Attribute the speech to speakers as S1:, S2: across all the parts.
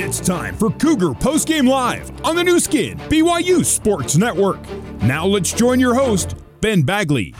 S1: It's time for Cougar Postgame Live on the Nu Skin, BYU Sports Network. Now let's join your host, Ben Bagley.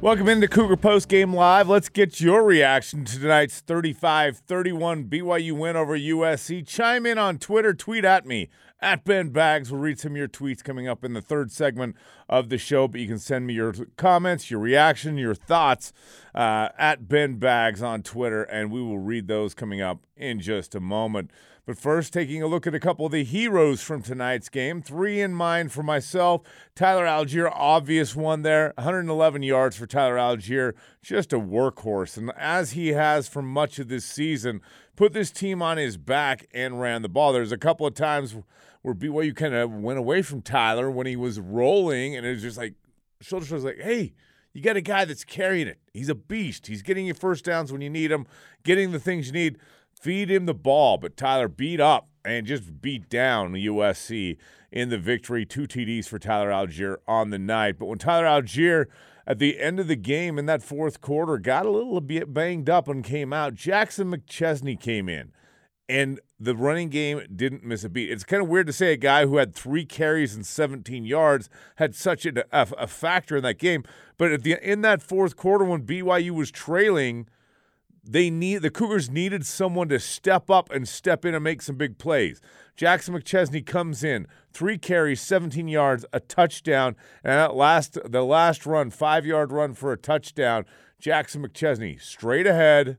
S2: Welcome into Cougar Post Game Live. Let's get your reaction to tonight's 35 31 BYU win over USC. Chime in on Twitter, tweet at me at Ben Bags. We'll read some of your tweets coming up in the third segment of the show, but you can send me your comments, your reaction, your thoughts uh, at Ben Bags on Twitter, and we will read those coming up in just a moment. But first, taking a look at a couple of the heroes from tonight's game. Three in mind for myself. Tyler Allgeier, obvious one there. 111 yards for Tyler Allgeier. Just a workhorse. And as he has for much of this season, put this team on his back and ran the ball. There's a couple of times where BYU kind of went away from Tyler when he was rolling, and it was just like, shoulder was like, hey, you got a guy that's carrying it. He's a beast. He's getting you first downs when you need them, getting the things you need feed him the ball. But Tyler beat up and just beat down USC in the victory. Two TDs for Tyler Allgeier on the night. But when Tyler Allgeier at the end of the game in that fourth quarter got a little bit banged up and came out, Jackson McChesney came in. And the running game didn't miss a beat. It's kind of weird to say a guy who had three carries and 17 yards had such a, a, a factor in that game. But at the in that fourth quarter, when BYU was trailing, they need the Cougars needed someone to step up and step in and make some big plays. Jackson McChesney comes in, three carries, 17 yards, a touchdown, and that last the last run, five yard run for a touchdown. Jackson McChesney straight ahead,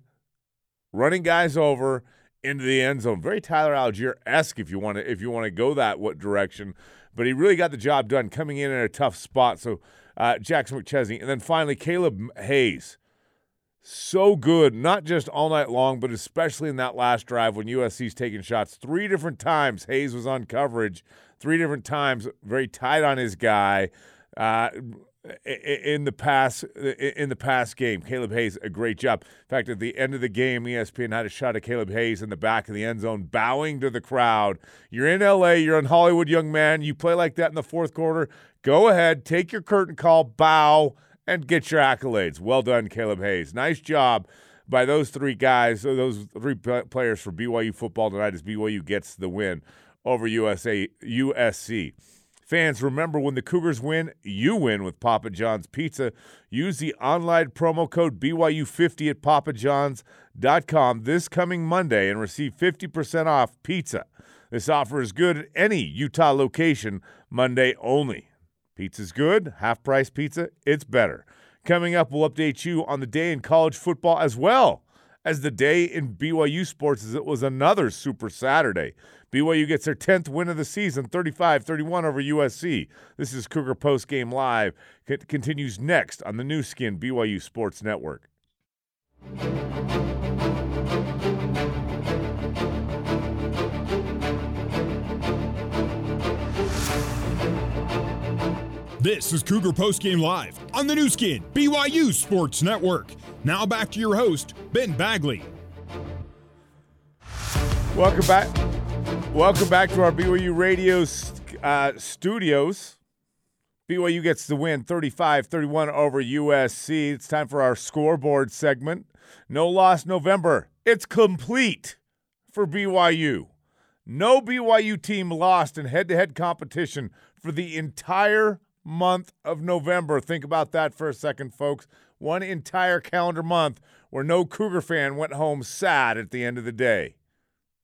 S2: running guys over into the end zone. Very Tyler Allgeier esque if you want to if you want to go that what direction. But he really got the job done coming in in a tough spot. So uh, Jackson McChesney, and then finally Caleb Hayes so good, not just all night long, but especially in that last drive when USC's taking shots. Three different times Hayes was on coverage, three different times, very tight on his guy. Uh, in the pass in the past game, Caleb Hayes a great job. In fact, at the end of the game, ESPN had a shot of Caleb Hayes in the back of the end zone, bowing to the crowd. You're in LA, you're in Hollywood, young man. You play like that in the fourth quarter. Go ahead, take your curtain call, bow, and get your accolades. Well done, Caleb Hayes. Nice job by those three guys, those three players for BYU football tonight as BYU gets the win over USA USC. Fans, remember when the Cougars win, you win with Papa John's Pizza. Use the online promo code BYU50 at papajohns.com this coming Monday and receive 50% off pizza. This offer is good at any Utah location, Monday only. Pizza's good, half price pizza, it's better. Coming up, we'll update you on the day in college football as well as the day in BYU sports as it was another super Saturday. BYU gets their 10th win of the season, 35-31 over USC. This is Cougar Post Game Live. It continues next on the Nu Skin BYU Sports Network.
S1: This is Cougar Postgame Live on the Nu Skin, BYU Sports Network. Now back to your host, Ben Bagley.
S2: Welcome back. Welcome back to our BYU Radio uh, studios. BYU gets the win 35 31 over USC. It's time for our scoreboard segment. No loss November. It's complete for BYU. No BYU team lost in head to head competition for the entire month of November. Think about that for a second, folks. One entire calendar month where no Cougar fan went home sad at the end of the day.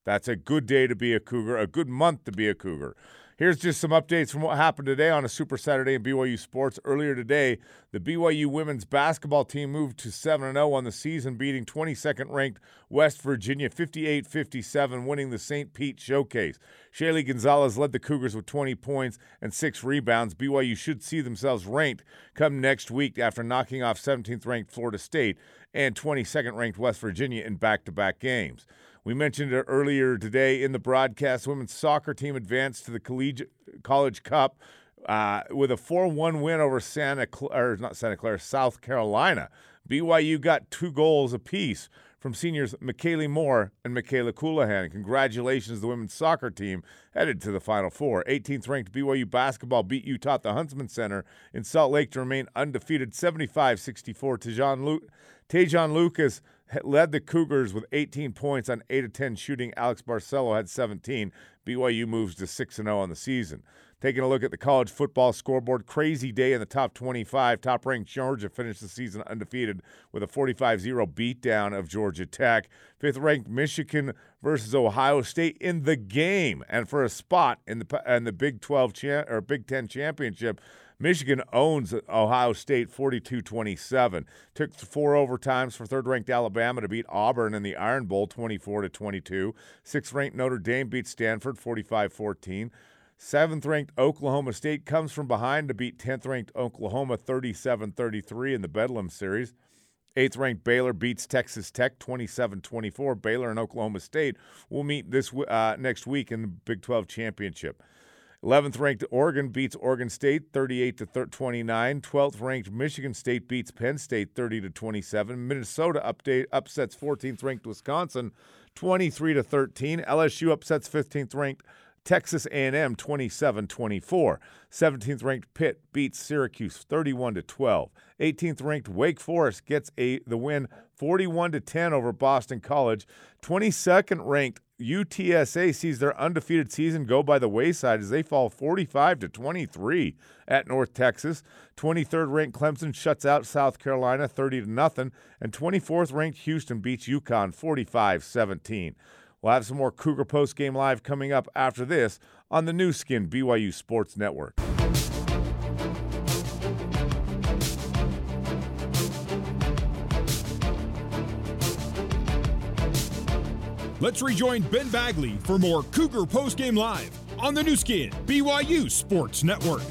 S2: That's a good day to be a Cougar, a good month to be a Cougar. Here's just some updates from what happened today on a Super Saturday in BYU sports. Earlier today, the BYU women's basketball team moved to 7 0 on the season, beating 22nd ranked West Virginia 58 57, winning the St. Pete Showcase. Shaylee Gonzalez led the Cougars with 20 points and six rebounds. BYU should see themselves ranked come next week after knocking off 17th ranked Florida State and 22nd ranked West Virginia in back to back games. We mentioned it earlier today in the broadcast. Women's soccer team advanced to the Collegiate College Cup uh, with a 4-1 win over Santa Clara, or not Santa Clara, South Carolina. BYU got two goals apiece from seniors McKaylee Moore and Mikayla Colohan. Congratulations the women's soccer team headed to the Final Four. 18th ranked BYU basketball beat Utah at the Huntsman Center in Salt Lake to remain undefeated 75 64. Te'Jon, Lu- Lucas led the Cougars with 18 points on 8 of 10 shooting. Alex Barcelo had 17. BYU moves to 6 0 on the season. Taking a look at the college football scoreboard, crazy day in the top 25. Top ranked Georgia finished the season undefeated with a 45 0 beatdown of Georgia Tech. Fifth ranked Michigan versus Ohio State in the game. And for a spot in the, in the Big 12 cha- or Big 10 championship, Michigan owns Ohio State 42 27. Took four overtimes for third ranked Alabama to beat Auburn in the Iron Bowl 24 22. Sixth ranked Notre Dame beat Stanford 45 14. Seventh ranked Oklahoma State comes from behind to beat 10th ranked Oklahoma 37 33 in the Bedlam Series. Eighth ranked Baylor beats Texas Tech 27 24. Baylor and Oklahoma State will meet this uh, next week in the Big 12 Championship. 11th ranked Oregon beats Oregon State 38 to 29. 12th ranked Michigan State beats Penn State 30 to 27. Minnesota update upsets 14th ranked Wisconsin 23 to 13. LSU upsets 15th ranked Texas A&M 27-24. 17th ranked Pitt beats Syracuse 31 to 12. 18th ranked Wake Forest gets a the win 41 to 10 over Boston College. 22nd ranked UTSA sees their undefeated season go by the wayside as they fall 45 to 23 at North Texas. 23rd ranked Clemson shuts out South Carolina 30 to nothing and 24th ranked Houston beats UConn 45-17. We'll have some more Cougar Post Game Live coming up after this on the Nu Skin BYU Sports Network.
S1: Let's rejoin Ben Bagley for more Cougar Post Game Live on the Nu Skin BYU Sports Network.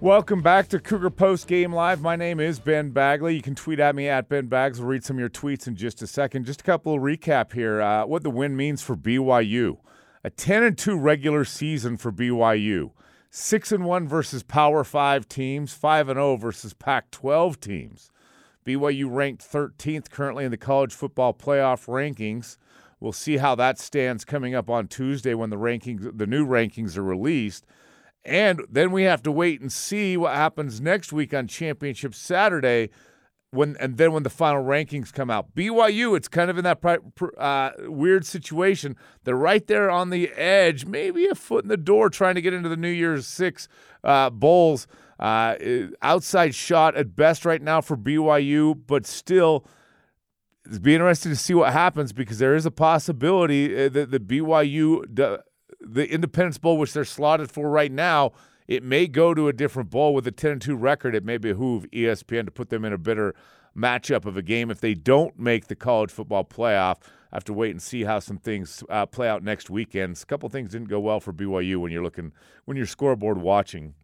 S2: Welcome back to Cougar Post Game Live. My name is Ben Bagley. You can tweet at me at Ben Bags. We'll read some of your tweets in just a second. Just a couple of recap here. Uh, what the win means for BYU: a 10 and 2 regular season for BYU, six and one versus Power Five teams, five and 0 versus Pac-12 teams. BYU ranked 13th currently in the college football playoff rankings. We'll see how that stands coming up on Tuesday when the rankings, the new rankings, are released. And then we have to wait and see what happens next week on Championship Saturday, when and then when the final rankings come out. BYU, it's kind of in that uh, weird situation. They're right there on the edge, maybe a foot in the door, trying to get into the New Year's Six uh, bowls. Uh, outside shot at best right now for BYU, but still. It'd be interesting to see what happens because there is a possibility uh, that the BYU the Independence Bowl, which they're slotted for right now, it may go to a different bowl with a 10 2 record. It may behoove ESPN to put them in a better matchup of a game if they don't make the college football playoff. I have to wait and see how some things uh, play out next weekend. A couple things didn't go well for BYU when you're looking when you're scoreboard watching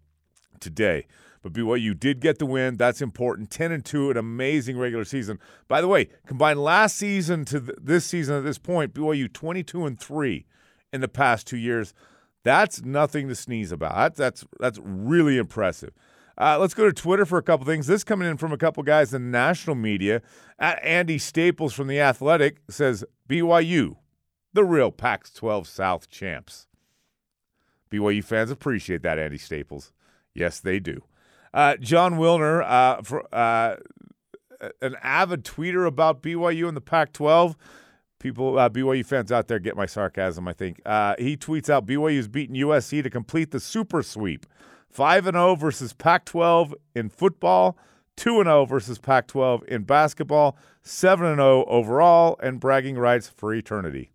S2: today. But BYU did get the win. That's important. 10 and 2, an amazing regular season. By the way, combined last season to th- this season at this point, BYU 22 and 3 in the past two years. That's nothing to sneeze about. That's that's really impressive. Uh, let's go to Twitter for a couple things. This coming in from a couple guys in national media. At Andy Staples from the Athletic says BYU, the real Pac-12 South champs. BYU fans appreciate that, Andy Staples. Yes, they do. Uh, Jon Wilner, uh, for, uh, an avid tweeter about BYU and the Pac-12 people uh, BYU fans out there get my sarcasm. I think uh, he tweets out BYU's beaten USC to complete the super sweep, five and zero oh versus Pac-12 in football, two and zero oh versus Pac-12 in basketball, seven and zero oh overall, and bragging rights for eternity.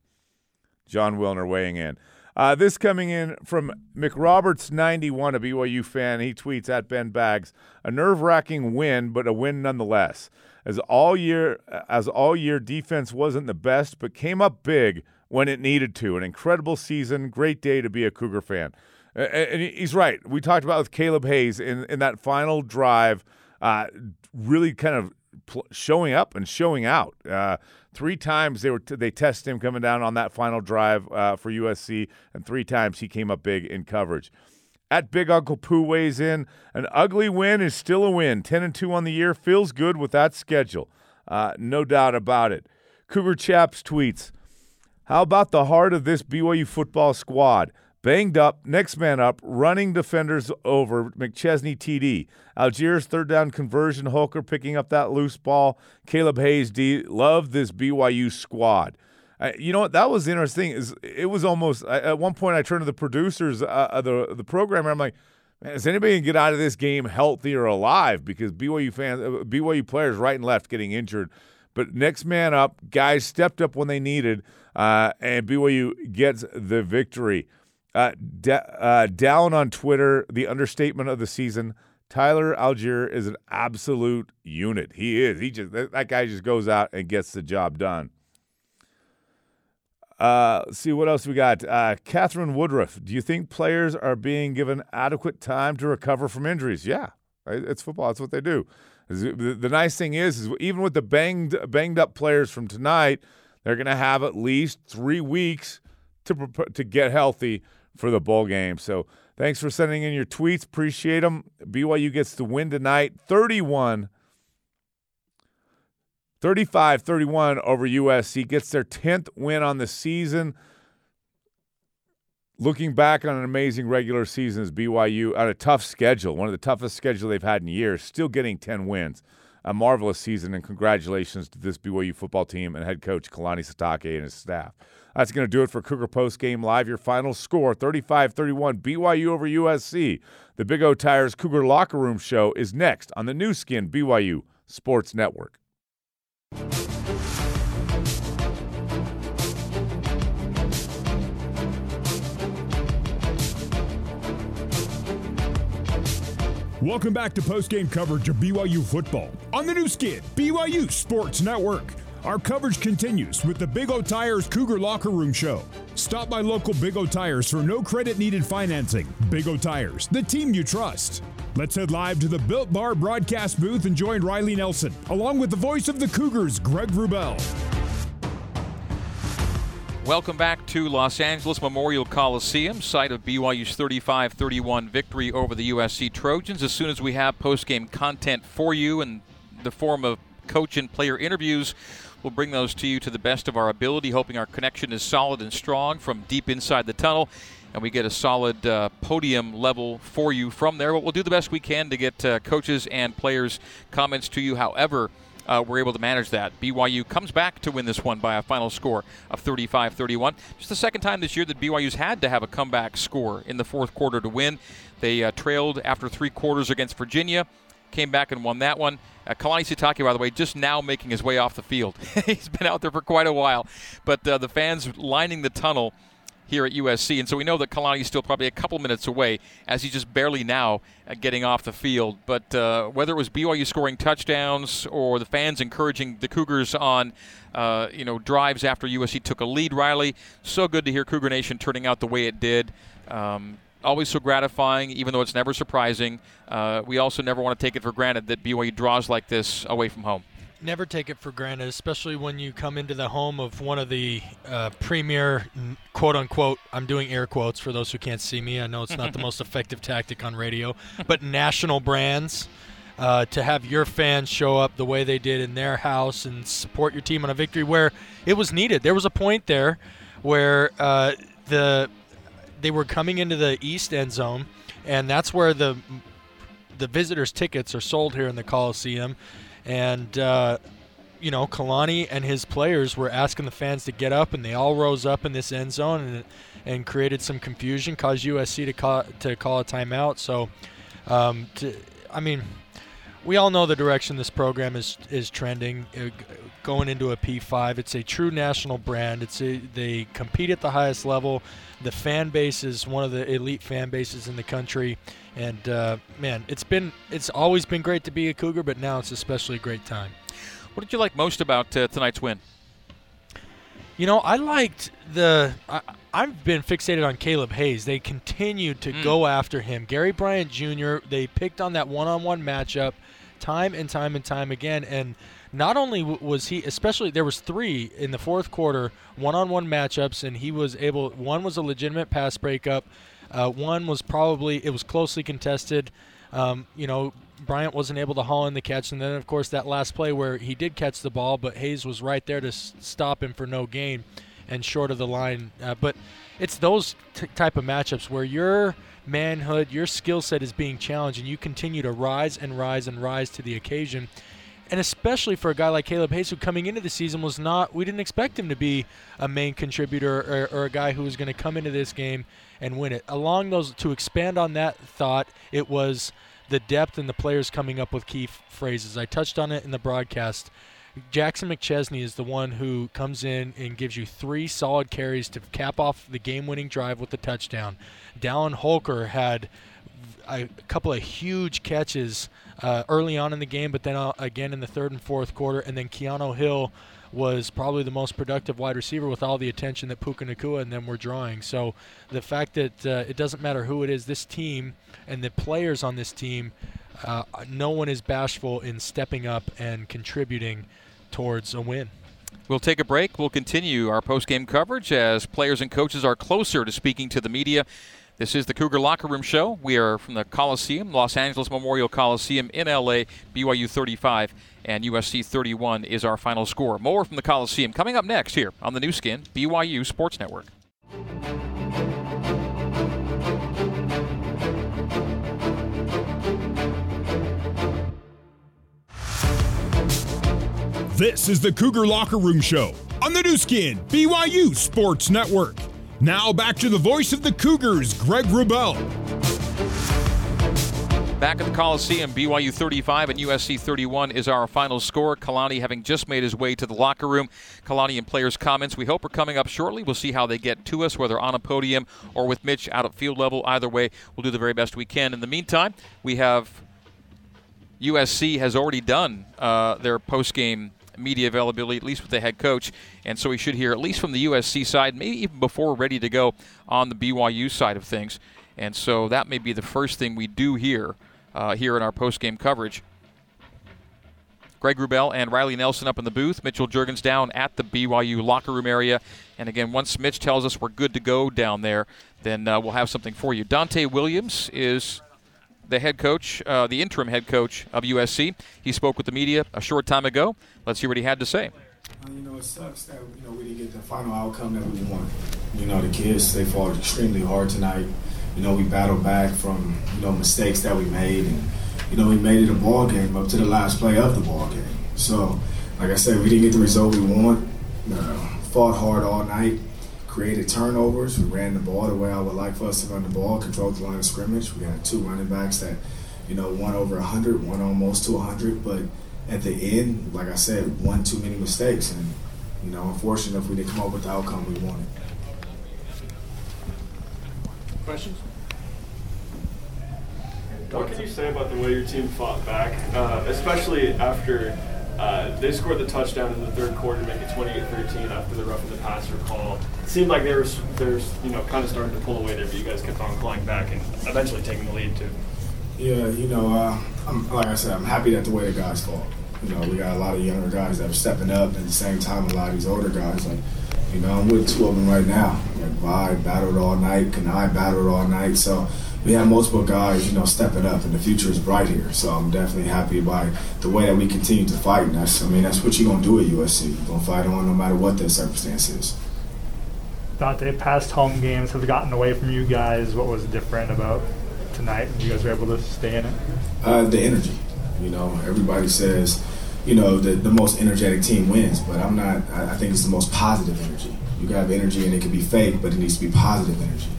S2: Jon Wilner weighing in. Uh, this coming in from McRoberts91, a BYU fan. He tweets at Ben Bags, a nerve-wracking win, but a win nonetheless as all year as all year defense wasn't the best, but came up big when it needed to. An incredible season, great day to be a Cougar fan. And he's right. We talked about with Caleb Hayes in, in that final drive, uh, really kind of pl- showing up and showing out. Uh, three times they were t- they tested him coming down on that final drive uh, for USC, and three times he came up big in coverage. At Big Uncle Pooh weighs in. An ugly win is still a win. 10 and 2 on the year feels good with that schedule. Uh, no doubt about it. Cougar Chaps tweets How about the heart of this BYU football squad? Banged up, next man up, running defenders over McChesney TD. Allgeier's third down conversion, Holker picking up that loose ball. Caleb Hayes D. Love this BYU squad. Uh, you know what? That was interesting. Is it was almost at one point I turned to the producers, uh, the the programmer. I'm like, man, is anybody gonna get out of this game healthy or alive? Because BYU fans, uh, BYU players, right and left, getting injured. But next man up, guys stepped up when they needed, uh, and BYU gets the victory. Uh, uh, down on Twitter, the understatement of the season. Tyler Allgeier is an absolute unit. He is. He just that guy just goes out and gets the job done. Uh, see what else we got. Uh, Catherine Woodruff. Do you think players are being given adequate time to recover from injuries? Yeah, it's football. That's what they do. The, the nice thing is, is even with the banged banged up players from tonight, they're going to have at least three weeks to to get healthy for the bowl game. So thanks for sending in your tweets. Appreciate them. BYU gets the win tonight, 31 35 31 over USC, gets their 10th win on the season. Looking back on an amazing regular season as BYU on a tough schedule, one of the toughest schedules they've had in years, still getting 10 wins. A marvelous season, and congratulations to this BYU football team and head coach Kalani Sitake and his staff. That's going to do it for Cougar Post Game Live. Your final score 35 31 BYU over USC. The Big O Tires Cougar Locker Room Show is next on the Nu Skin BYU Sports Network.
S1: Welcome back to post-game coverage of BYU football on the Nu Skin, BYU Sports Network. Our coverage continues with the Big O Tires Cougar Locker Room Show. Stop by local Big O Tires for no credit needed financing. Big O Tires, the team you trust. Let's head live to the Built Bar broadcast booth and join Riley Nelson, along with the voice of the Cougars, Greg Wrubell.
S3: Welcome back to Los Angeles Memorial Coliseum, site of BYU's 35 31 victory over the USC Trojans. As soon as we have post game content for you in the form of coach and player interviews, we'll bring those to you to the best of our ability, hoping our connection is solid and strong from deep inside the tunnel and we get a solid uh, podium level for you from there. But we'll do the best we can to get uh, coaches and players' comments to you. However, uh, we're able to manage that. BYU comes back to win this one by a final score of 35 31. Just the second time this year that BYU's had to have a comeback score in the fourth quarter to win. They uh, trailed after three quarters against Virginia, came back and won that one. Uh, Kalani Sitake, by the way, just now making his way off the field. He's been out there for quite a while, but uh, the fans lining the tunnel here at USC. And so we know that Kalani is still probably a couple minutes away as he's just barely now uh, getting off the field. But uh, whether it was BYU scoring touchdowns or the fans encouraging the Cougars on, uh, you know, drives after USC took a lead, Riley, so good to hear Cougar Nation turning out the way it did. Um, always so gratifying, even though it's never surprising. Uh, we also never want to take it for granted that BYU draws like this away from home
S4: never take it for granted, especially when you come into the home of one of the uh, premier, quote unquote, I'm doing air quotes for those who can't see me. I know it's not the most effective tactic on radio, but national brands. Uh, to have your fans show up the way they did in their house and support your team on a victory where it was needed. There was a point there where uh, the they were coming into the east end zone, and that's where the the visitors' tickets are sold here in the Coliseum and uh, you know Kalani and his players were asking the fans to get up, and they all rose up in this end zone and and created some confusion, caused USC to call to call a timeout. So, um, to, I mean, we all know the direction this program is is trending. Going into a P5, it's a true national brand. It's a, they compete at the highest level. The fan base is one of the elite fan bases in the country, and uh, man, it's been it's always been great to be a Cougar, but now it's especially a great time.
S3: What did you like most about uh, tonight's win?
S4: You know, I liked the. I, have been fixated on Caleb Hayes. They continued to mm. go after him. Gary Bryant Jr. They picked on that one-on-one matchup time and time and time again, and not only was he, especially there was three in the fourth quarter, one-on-one matchups, and he was able. One was a legitimate pass breakup. Uh, one was probably it was closely contested. Um, you know, Bryant wasn't able to haul in the catch, and then of course that last play where he did catch the ball, but Hayes was right there to s- stop him for no gain, and short of the line. Uh, but it's those t- type of matchups where your manhood, your skill set is being challenged, and you continue to rise and rise and rise to the occasion. And especially for a guy like Caleb Hayes, who coming into the season was not, we didn't expect him to be a main contributor or, or a guy who was going to come into this game and win it. Along those, to expand on that thought, it was the depth and the players coming up with key f- phrases. I touched on it in the broadcast. Jackson McChesney is the one who comes in and gives you three solid carries to cap off the game-winning drive with the touchdown. Dallin Holker had a couple of huge catches uh, early on in the game, but then uh, again in the third and fourth quarter, and then Keanu Hill was probably the most productive wide receiver with all the attention that Puka Nacua and them were drawing. So the fact that uh, it doesn't matter who it is, this team and the players on this team, uh, no one is bashful in stepping up and contributing towards a win.
S3: We'll take a break. We'll continue our post-game coverage as players and coaches are closer to speaking to the media. This is the Cougar Locker Room Show. We are from the Coliseum, Los Angeles Memorial Coliseum in LA. BYU 35 and USC 31 is our final score. More from the Coliseum coming up next here on the Nu Skin, BYU Sports Network.
S1: This is the Cougar Locker Room Show on the Nu Skin, BYU Sports Network. Now back to the voice of the Cougars, Greg Wrubell.
S3: Back at the Coliseum, BYU 35 and USC 31 is our final score. Kalani having just made his way to the locker room. Kalani and players' comments we hope are coming up shortly. We'll see how they get to us, whether on a podium or with Mitch out at field level. Either way, we'll do the very best we can. In the meantime, we have USC has already done uh, their post-game media availability, at least with the head coach, and so we should hear at least from the USC side, maybe even before we're ready to go on the BYU side of things. And so that may be the first thing we do here uh, here in our post-game coverage. Greg Wrubell and Riley Nelson up in the booth. Mitchell Juergens down at the BYU locker room area. And again, once Mitch tells us we're good to go down there, then uh, we'll have something for you. Donte Williams is the head coach, uh, the interim head coach of USC. He spoke with the media a short time ago. Let's hear what he had to say.
S5: You know, it sucks that you know we didn't get the final outcome that we wanted. You know, the kids they fought extremely hard tonight. You know, we battled back from you know mistakes that we made, and you know we made it a ball game up to the last play of the ball game. So, like I said, we didn't get the result we want. Uh, fought hard all night, created turnovers. We ran the ball the way I would like for us to run the ball, control the line of scrimmage. We had two running backs that, you know, one over 100, one almost to 100. But at the end, like I said, one too many mistakes. And, you know, unfortunately, if we didn't come up with the outcome we wanted.
S6: Questions? What can you say about the way your team fought back, uh, especially after uh, they scored the touchdown in the third quarter to make it 28-13 after the roughing the passer call? It seemed like they were, they were, you know, kind of starting to pull away there, but you guys kept on clawing back and eventually taking the lead too.
S5: Yeah, you know, uh, I'm, like I said, I'm happy that the way the guys fought. You know, we got a lot of younger guys that are stepping up, and at the same time, a lot of these older guys, like, you know, I'm with two of them right now. Like, Vi battled all night, Kanai battled all night, so we have multiple guys, you know, stepping up, and the future is bright here. So I'm definitely happy by the way that we continue to fight. And that's, I mean, that's what you're gonna do at USC. You're gonna fight on no matter what the circumstance is.
S7: Donte, past home games have gotten away from you guys. What was different about tonight? You guys were able to stay in it.
S5: Uh, the energy. You know, everybody says, you know, the, the most energetic team wins, but I'm not. I, I think it's the most positive energy. You can have energy and it can be fake, but it needs to be positive energy.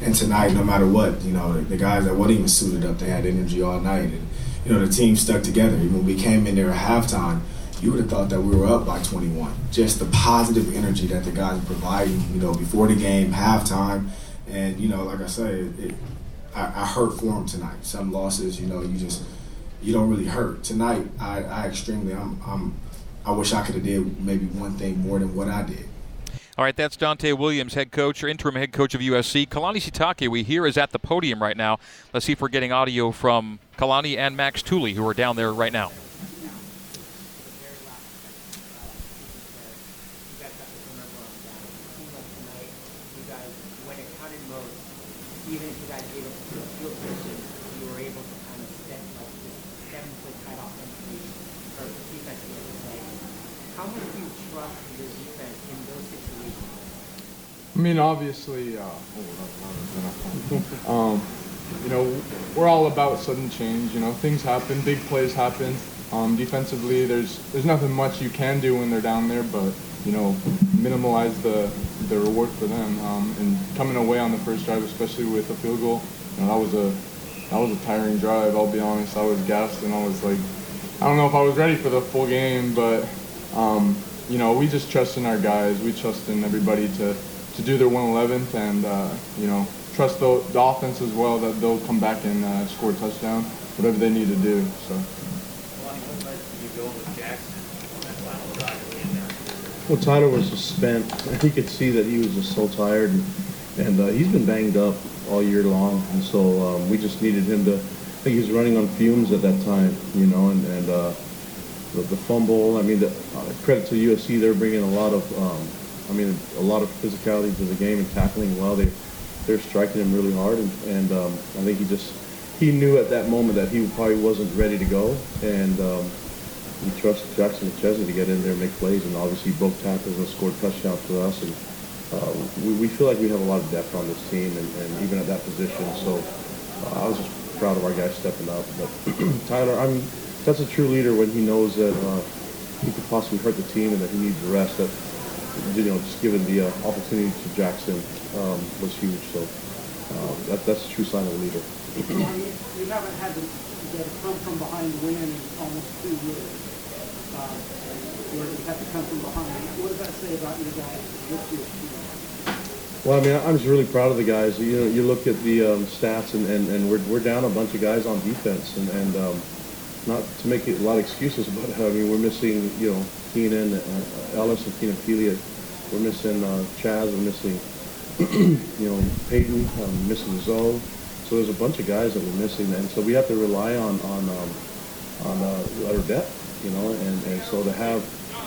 S5: And tonight, no matter what, you know, the, guys that weren't even suited up, they had energy all night, and you know, the team stuck together. When we came in there at halftime, you would have thought that we were up by 21. Just the positive energy that the guys are providing, you know, before the game, halftime, and you know, like I say, it, it, I, I hurt for them tonight. Some losses, you know, you just you don't really hurt. Tonight, I, I extremely, I'm, I'm, I wish I could have did maybe one thing more than what I did.
S3: All right, that's Donte Williams, head coach or interim head coach of USC. Kalani Sitake, we hear, is at the podium right now. Let's see if we're getting audio from Kalani and Max Tooley, who are down there right now.
S8: How much do you trust your defense in those situations?
S9: I mean, obviously, uh, um, you know, we're all about sudden change. You know, things happen, big plays happen. Um, defensively, there's there's nothing much you can do when they're down there, but you know, minimize the the reward for them. Um, and coming away on the first drive, especially with a field goal, you know, that was a that was a tiring drive. I'll be honest, I was gassed and I was like, I don't know if I was ready for the full game, but um, you know, we just trust in our guys. We trust in everybody to to do their 111th and uh, you know trust the, the offense as well that they'll come back and uh, score a touchdown, whatever they need to do. So.
S10: Well, Tyler was just spent. You could see that he was just so tired, and, and uh, he's been banged up all year long. And so um, we just needed him to. I think he was running on fumes at that time, you know, and, and uh, the, the fumble. I mean, the, uh, credit to USC, they're bringing a lot of, um, I mean, a lot of physicality to the game and tackling well. They they're striking him really hard, and, and um, I think he just he knew at that moment that he probably wasn't ready to go, and um, we trust Jackson McChesney to get in there and make plays, and obviously broke tackles and scored touchdowns for us. And uh, we, we feel like we have a lot of depth on this team, and, and even at that position. So uh, I was just proud of our guys stepping up. But Tyler, I'm that's a true leader when he knows that uh, he could possibly hurt the team and that he needs rest. That you know, just giving the uh, opportunity to Jackson um, was huge. So uh, that, that's a true sign of a leader.
S11: you haven't had to get come from behind win in almost two years. Uh, where you have to come from behind. What does that say about your guys year's team?
S10: Well, I mean, I'm just really proud of the guys. You know, you look at the um, stats, and, and, and we're, we're down a bunch of guys on defense, and, and um, not to make a lot of excuses, but I mean, we're missing, you know, Keenan, uh, Ellis, and Keenan Pelia. We're missing uh, Chaz. We're missing, you know, Peyton. Um, missing Zoe. So there's a bunch of guys that we're missing, and so we have to rely on on um, on uh, our depth, you know, and, and so to have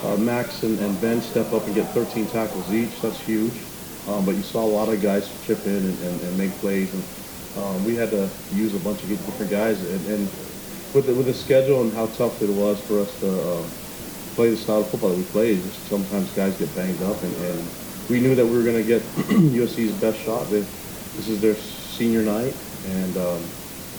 S10: uh, Max and, and Ben step up and get 13 tackles each, that's huge. Um, but you saw a lot of guys chip in and, and, and make plays, and um, we had to use a bunch of different guys. And, and with the, with the schedule and how tough it was for us to um, play the style of football that we played, just sometimes guys get banged up, and, and we knew that we were going to get USC's best shot. They, this is their senior night, and um,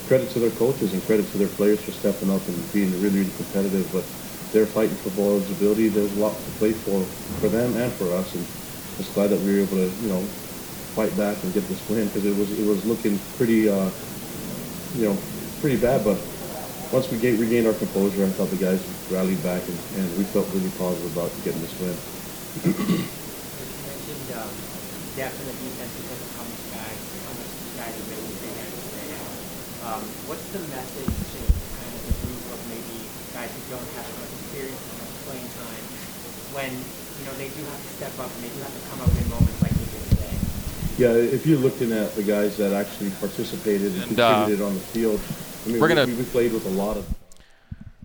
S10: credit to their coaches and credit to their players for stepping up and being really, really competitive. But they're fighting for ball eligibility. There's a lot to play for for them and for us, and just glad that we were able to, you know, fight back and get this win because it was it was looking pretty, uh, you know, pretty bad. But once we get, regained our composure, I thought the guys rallied back and, and we felt really positive about getting this win.
S8: You mentioned um, depth in the defense because of how much guys, how much guys are able to bring right now. Um, what's the message to kind of the group of maybe guys who don't have as much experience and much playing time when you know they do have to step up and they do have to come up in moments like they did today?
S10: Yeah, if you're looking at the guys that actually participated and,
S3: And, uh,
S10: contributed on the field, I mean,
S3: we're gonna-
S10: we, we played with a lot of.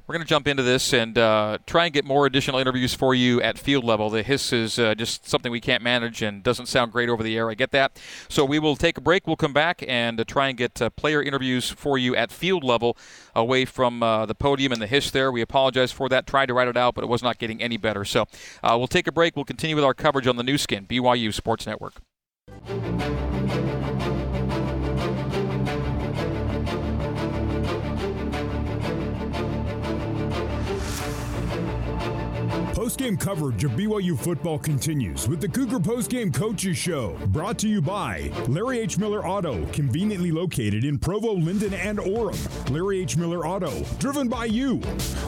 S3: We're going to jump into this and uh, try and get more additional interviews for you at field level. The hiss is uh, just something we can't manage and doesn't sound great over the air. I get that. So we will take a break. We'll come back and uh, try and get uh, player interviews for you at field level away from uh, the podium and the hiss there. We apologize for that. Tried to write it out, but it was not getting any better. So uh, we'll take a break. We'll continue with our coverage on the Nu Skin, BYU Sports Network.
S1: Postgame coverage of BYU football continues with the Cougar Postgame Coaches Show, brought to you by Larry H. Miller Auto, conveniently located in Provo, Lindon, and Orem. Larry H. Miller Auto, driven by you.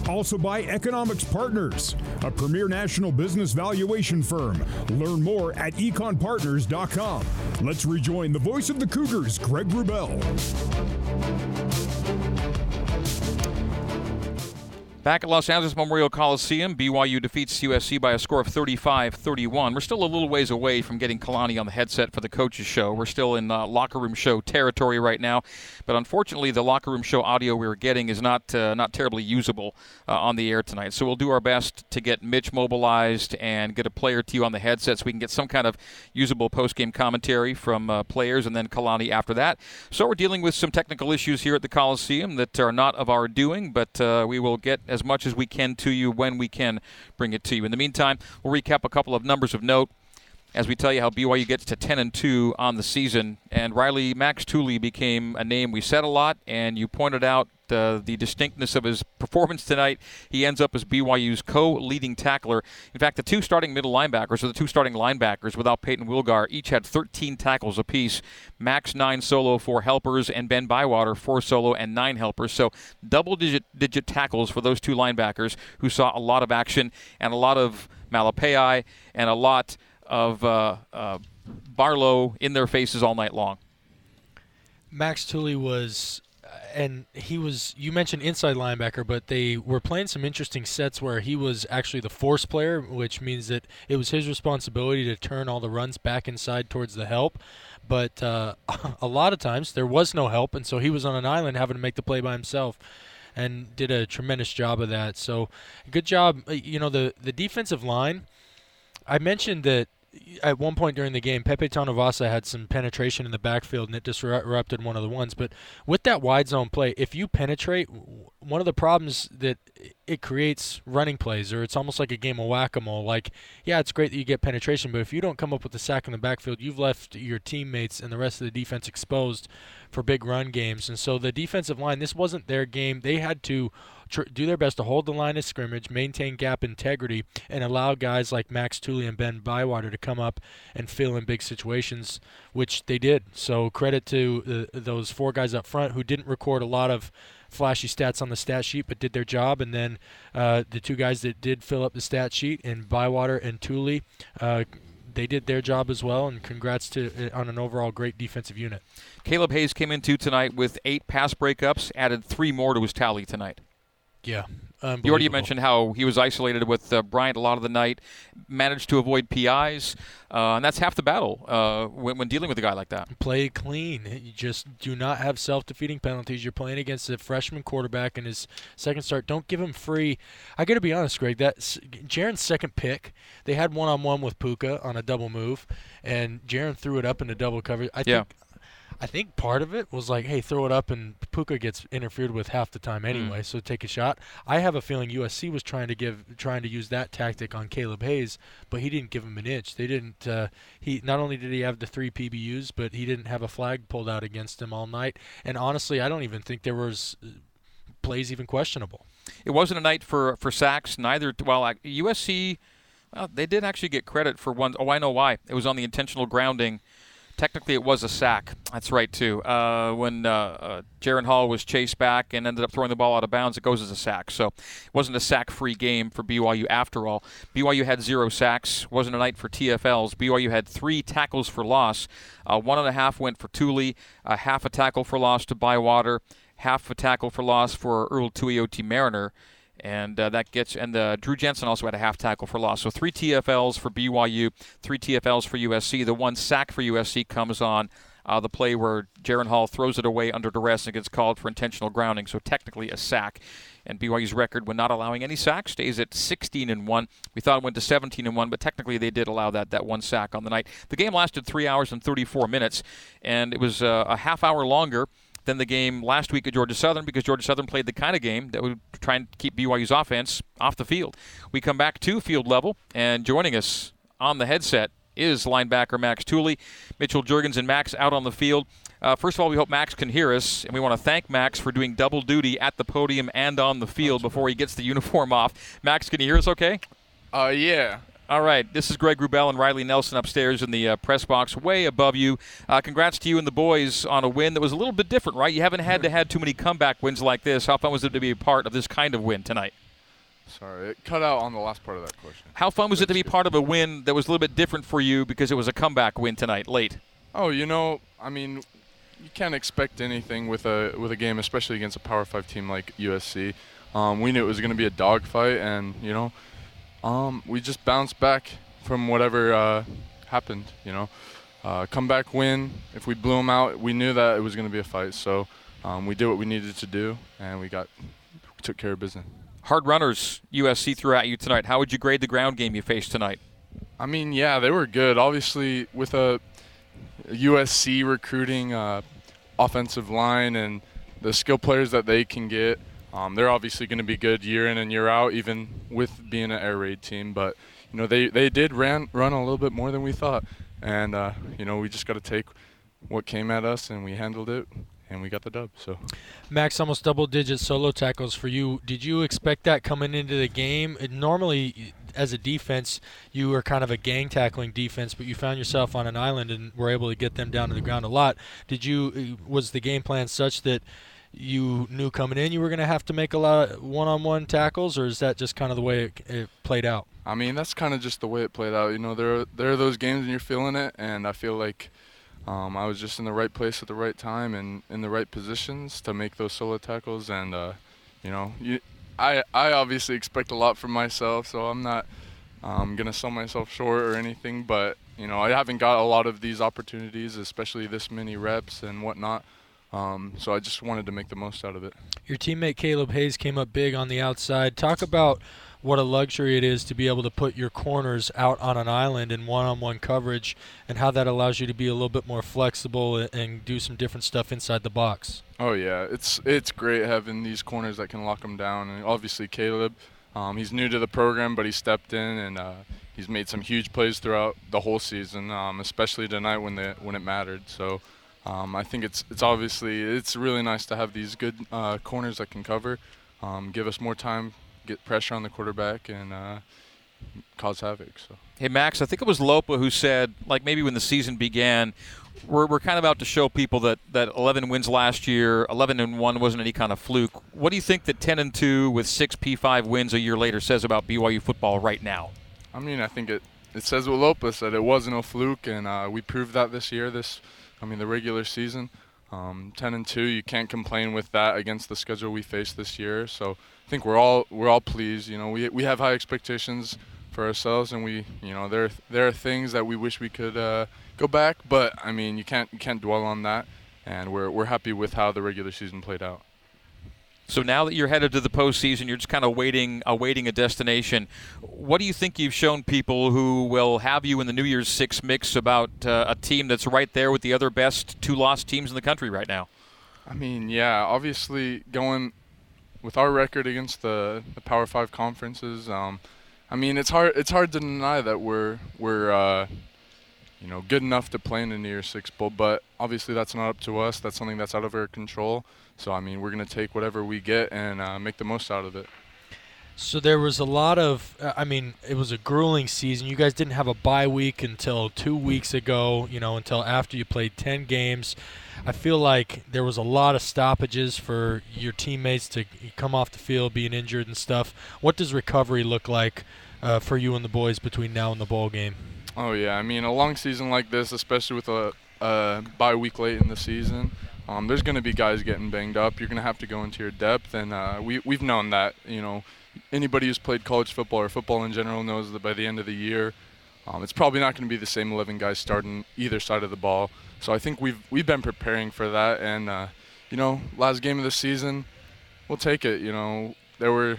S1: Also by Economics Partners, a premier national business valuation firm. Learn more at econpartners.com. Let's rejoin the voice of the Cougars, Greg Wrubell.
S3: Back at Los Angeles Memorial Coliseum, BYU defeats USC by a score of 35 31. We're still a little ways away from getting Kalani on the headset for the coaches' show. We're still in uh, locker room show territory right now, but unfortunately, the locker room show audio we were getting is not uh, not terribly usable uh, on the air tonight. So we'll do our best to get Mitch mobilized and get a player to you on the headset so we can get some kind of usable post game commentary from uh, players and then Kalani after that. So we're dealing with some technical issues here at the Coliseum that are not of our doing, but uh, we will get as much as we can to you when we can bring it to you. In the meantime, we'll recap a couple of numbers of note as we tell you how BYU gets to 10 and 2 on the season. And Riley Max Tooley became a name we said a lot, and you pointed out uh, the distinctness of his performance tonight. He ends up as BYU's co-leading tackler. In fact, the two starting middle linebackers, or the two starting linebackers, without Peyton Wilgar, each had 13 tackles apiece. Max nine solo, four helpers, and Ben Bywater four solo and nine helpers. So double-digit digit tackles for those two linebackers who saw a lot of action and a lot of Malepeai and a lot of uh, uh, Barlow in their faces all night long.
S4: Max Tooley was, and he was. You mentioned inside linebacker, but they were playing some interesting sets where he was actually the force player, which means that it was his responsibility to turn all the runs back inside towards the help. But uh, a lot of times there was no help, and so he was on an island having to make the play by himself and did a tremendous job of that. So, good job. Uh, you know, the the defensive line. I mentioned that at one point during the game, Pepe Tanuvasa had some penetration in the backfield and it disrupted one of the ones. But with that wide zone play, if you penetrate, one of the problems that it creates running plays, or it's almost like a game of whack-a-mole. Like, yeah, it's great that you get penetration, but if you don't come up with a sack in the backfield, you've left your teammates and the rest of the defense exposed for big run games. And so the defensive line, this wasn't their game. They had to tr- do their best to hold the line of scrimmage, maintain gap integrity, and allow guys like Max Tooley and Ben Bywater to come up and fill in big situations, which they did. So credit to uh, those four guys up front who didn't record a lot of flashy stats on the stat sheet, but did their job. And then uh, the two guys that did fill up the stat sheet, in Bywater and Tooley, uh, they did their job as well. And congrats to uh, on an overall great defensive unit.
S3: Caleb Hayes came into tonight with eight pass breakups, added three more to his tally tonight.
S4: Yeah,
S3: you already mentioned how he was isolated with uh, Bryant a lot of the night, managed to avoid PIs, uh, and that's half the battle uh, when, when, dealing with a guy like that.
S4: Play clean. You just do not have self-defeating penalties. You're playing against a freshman quarterback in his second start. Don't give him free. I got to be honest, Greg. That Jaren's second pick, they had one-on-one with Puka on a double move, and Jaren threw it up in into double coverage. I
S3: yeah.
S4: think I think part of it was like, hey, throw it up, and Puka gets interfered with half the time anyway, mm. so take a shot. I have a feeling USC was trying to give, trying to use that tactic on Caleb Hayes, but he didn't give him an inch. They didn't. Uh, he not only did he have the three PBUs, but he didn't have a flag pulled out against him all night. And honestly, I don't even think there was uh, plays even questionable.
S3: It wasn't a night for for sacks. Neither. Well, USC. Well, they did actually get credit for one. Oh, I know why. It was on the intentional grounding technically it was a sack. That's right too. Uh, when uh, uh, Jaren Hall was chased back and ended up throwing the ball out of bounds, it goes as a sack. So it wasn't a sack-free game for BYU after all. BYU had zero sacks. wasn't a night for TFLs. BYU had three tackles for loss. Uh, one and a half went for Tooley. A half a tackle for loss to Bywater. Half a tackle for loss for Earl Tuioti Mariner and uh, that gets and the Drew Jensen also had a half tackle for loss. So three TFLs for BYU, three TFLs for USC. The one sack for USC comes on uh, the play where Jaren Hall throws it away under duress and gets called for intentional grounding. So technically a sack. And BYU's record when not allowing any sacks stays at 16 and one. We thought it went to 17 and one, but technically they did allow that that one sack on the night. The game lasted three hours and 34 minutes, and it was uh, a half hour longer than the game last week at Georgia Southern because Georgia Southern played the kind of game that would try and keep BYU's offense off the field. We come back to field level, and joining us on the headset is linebacker Max Tooley. Mitchell Juergens and Max out on the field. Uh, first of all, we hope Max can hear us, and we want to thank Max for doing double duty at the podium and on the field before he gets the uniform off. Max, can you hear us okay?
S12: Uh, yeah.
S3: All right, this is Greg Wrubell and Riley Nelson upstairs in the uh, press box, way above you. Uh, congrats to you and the boys on a win that was a little bit different, right? You haven't had to had too many comeback wins like this. How fun was it to be a part of this kind of win tonight?
S12: Sorry, it cut out on the last part of that question.
S3: How fun was it to be part of a win that was a little bit different for you because it was a comeback win tonight, late?
S12: Oh, you know, I mean, you can't expect anything with a with a game, especially against a Power Five team like USC. Um, we knew it was going to be a dogfight, and you know, um, we just bounced back from whatever uh, happened. You know, uh, come back win. If we blew them out, we knew that it was going to be a fight. So um, we did what we needed to do, and we got we took care of business.
S3: Hard runners USC threw at you tonight. How would you grade the ground game you faced tonight?
S12: I mean, yeah, they were good. Obviously, with a USC recruiting uh, offensive line and the skill players that they can get, um, they're obviously going to be good year in and year out, even with being an air raid team. But you know, they they did ran run a little bit more than we thought, and uh, you know, we just got to take what came at us and we handled it and we got the dub. So,
S4: Max, almost double-digit solo tackles for you. Did you expect that coming into the game? Normally, as a defense, you were kind of a gang tackling defense, but you found yourself on an island and were able to get them down to the ground a lot. Did you? Was the game plan such that? You knew coming in you were going to have to make a lot of one-on-one tackles, or is that just kind of the way it, it played out?
S12: I mean, that's kind of just the way it played out. You know, there are, there are those games and you're feeling it, and I feel like um, I was just in the right place at the right time and in the right positions to make those solo tackles. And uh, you know, you, I I obviously expect a lot from myself, so I'm not um, gonna sell myself short or anything. But you know, I haven't got a lot of these opportunities, especially this many reps and whatnot. Um, so I just wanted to make the most out of it.
S4: Your teammate Caleb Hayes came up big on the outside. Talk about what a luxury it is to be able to put your corners out on an island in one-on-one coverage and how that allows you to be a little bit more flexible and do some different stuff inside the box.
S12: Oh yeah, it's it's great having these corners that can lock them down and obviously Caleb um, he's new to the program but he stepped in and uh, he's made some huge plays throughout the whole season um, especially tonight when the when it mattered so um, I think it's it's obviously it's really nice to have these good uh, corners that can cover um, give us more time get pressure on the quarterback and uh, cause havoc. So.
S3: Hey Max, I think it was Lopa who said, like maybe when the season began, we're, we're kind of out to show people that, that 11 wins last year, 11 and one wasn't any kind of fluke. What do you think that 10 and two with six P5 wins a year later says about BYU football right now?
S12: I mean, I think it it says what Lopa said. It wasn't a fluke, and uh, we proved that this year. This, I mean, the regular season. Um, 10 and 2, you can't complain with that against the schedule we faced this year. So I think we're all we're all pleased. You know, we we have high expectations for ourselves, and we you know there there are things that we wish we could uh, go back, but I mean you can't you can't dwell on that, and we're we're happy with how the regular season played out.
S3: So now that you're headed to the postseason, you're just kind of waiting, awaiting a destination. What do you think you've shown people who will have you in the New Year's Six mix about uh, a team that's right there with the other best two lost teams in the country right now?
S12: I mean, yeah, obviously going with our record against the, the Power Five conferences. Um, I mean, it's hard it's hard to deny that we're we're uh, you know good enough to play in the New Year's Six bowl, but obviously that's not up to us. That's something that's out of our control. So I mean, we're going to take whatever we get and uh, make the most out of it.
S4: So there was a lot of, uh, I mean, it was a grueling season. You guys didn't have a bye week until two weeks ago, you know, until after you played 10 games. I feel like there was a lot of stoppages for your teammates to come off the field being injured and stuff. What does recovery look like uh, for you and the boys between now and the bowl game?
S12: Oh, yeah. I mean, a long season like this, especially with a, a bye week late in the season, um, there's going to be guys getting banged up. You're going to have to go into your depth, and uh, we we've known that. You know, anybody who's played college football or football in general knows that by the end of the year, um, it's probably not going to be the same 11 guys starting either side of the ball. So I think we've we've been preparing for that, and uh, you know, last game of the season, we'll take it. You know, there were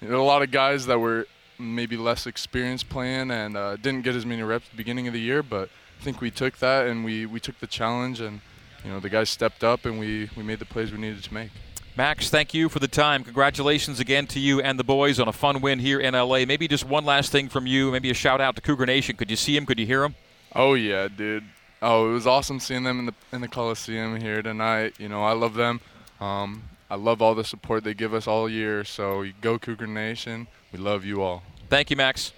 S12: you know, a lot of guys that were maybe less experienced playing and uh, didn't get as many reps at the beginning of the year, but think we took that and we, we took the challenge and you know, the guys stepped up and we, we made the plays we needed to make.
S3: Max, thank you for the time. Congratulations again to you and the boys on a fun win here in LA. Maybe just one last thing from you, maybe a shout out to Cougar Nation. Could you see him? Could you hear him?
S12: Oh yeah, dude. Oh, it was awesome seeing them in the in the Coliseum here tonight. You know, I love them. Um, I love all the support they give us all year. So go Cougar Nation. We love you all.
S3: Thank you, Max.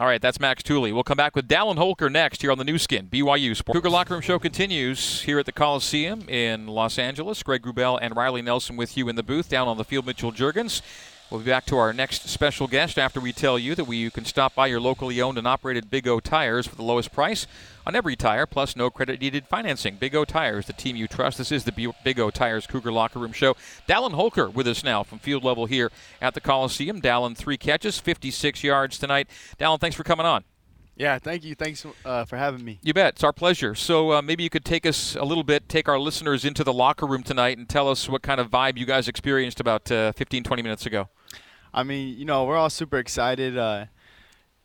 S3: All right, that's Max Tooley. We'll come back with Dallin Holker next here on the Nu Skin, BYU Sports. Cougar Locker Room Show continues here at the Coliseum in Los Angeles. Greg Wrubell and Riley Nelson with you in the booth. Down on the field, Mitchell Juergens. We'll be back to our next special guest after we tell you that we, you can stop by your locally owned and operated Big O Tires for the lowest price on every tire, plus no credit needed financing. Big O Tires, the team you trust. This is the Big O Tires Cougar Locker Room Show. Dallin Holker with us now from field level here at the Coliseum. Dallin, three catches, 56 yards tonight. Dallin, thanks for coming on.
S13: Yeah, thank you. Thanks uh, for having me.
S3: You bet. It's our pleasure. So uh, maybe you could take us a little bit, take our listeners into the locker room tonight and tell us what kind of vibe you guys experienced about uh, 15, 20 minutes ago.
S13: I mean, you know, we're all super excited. Uh,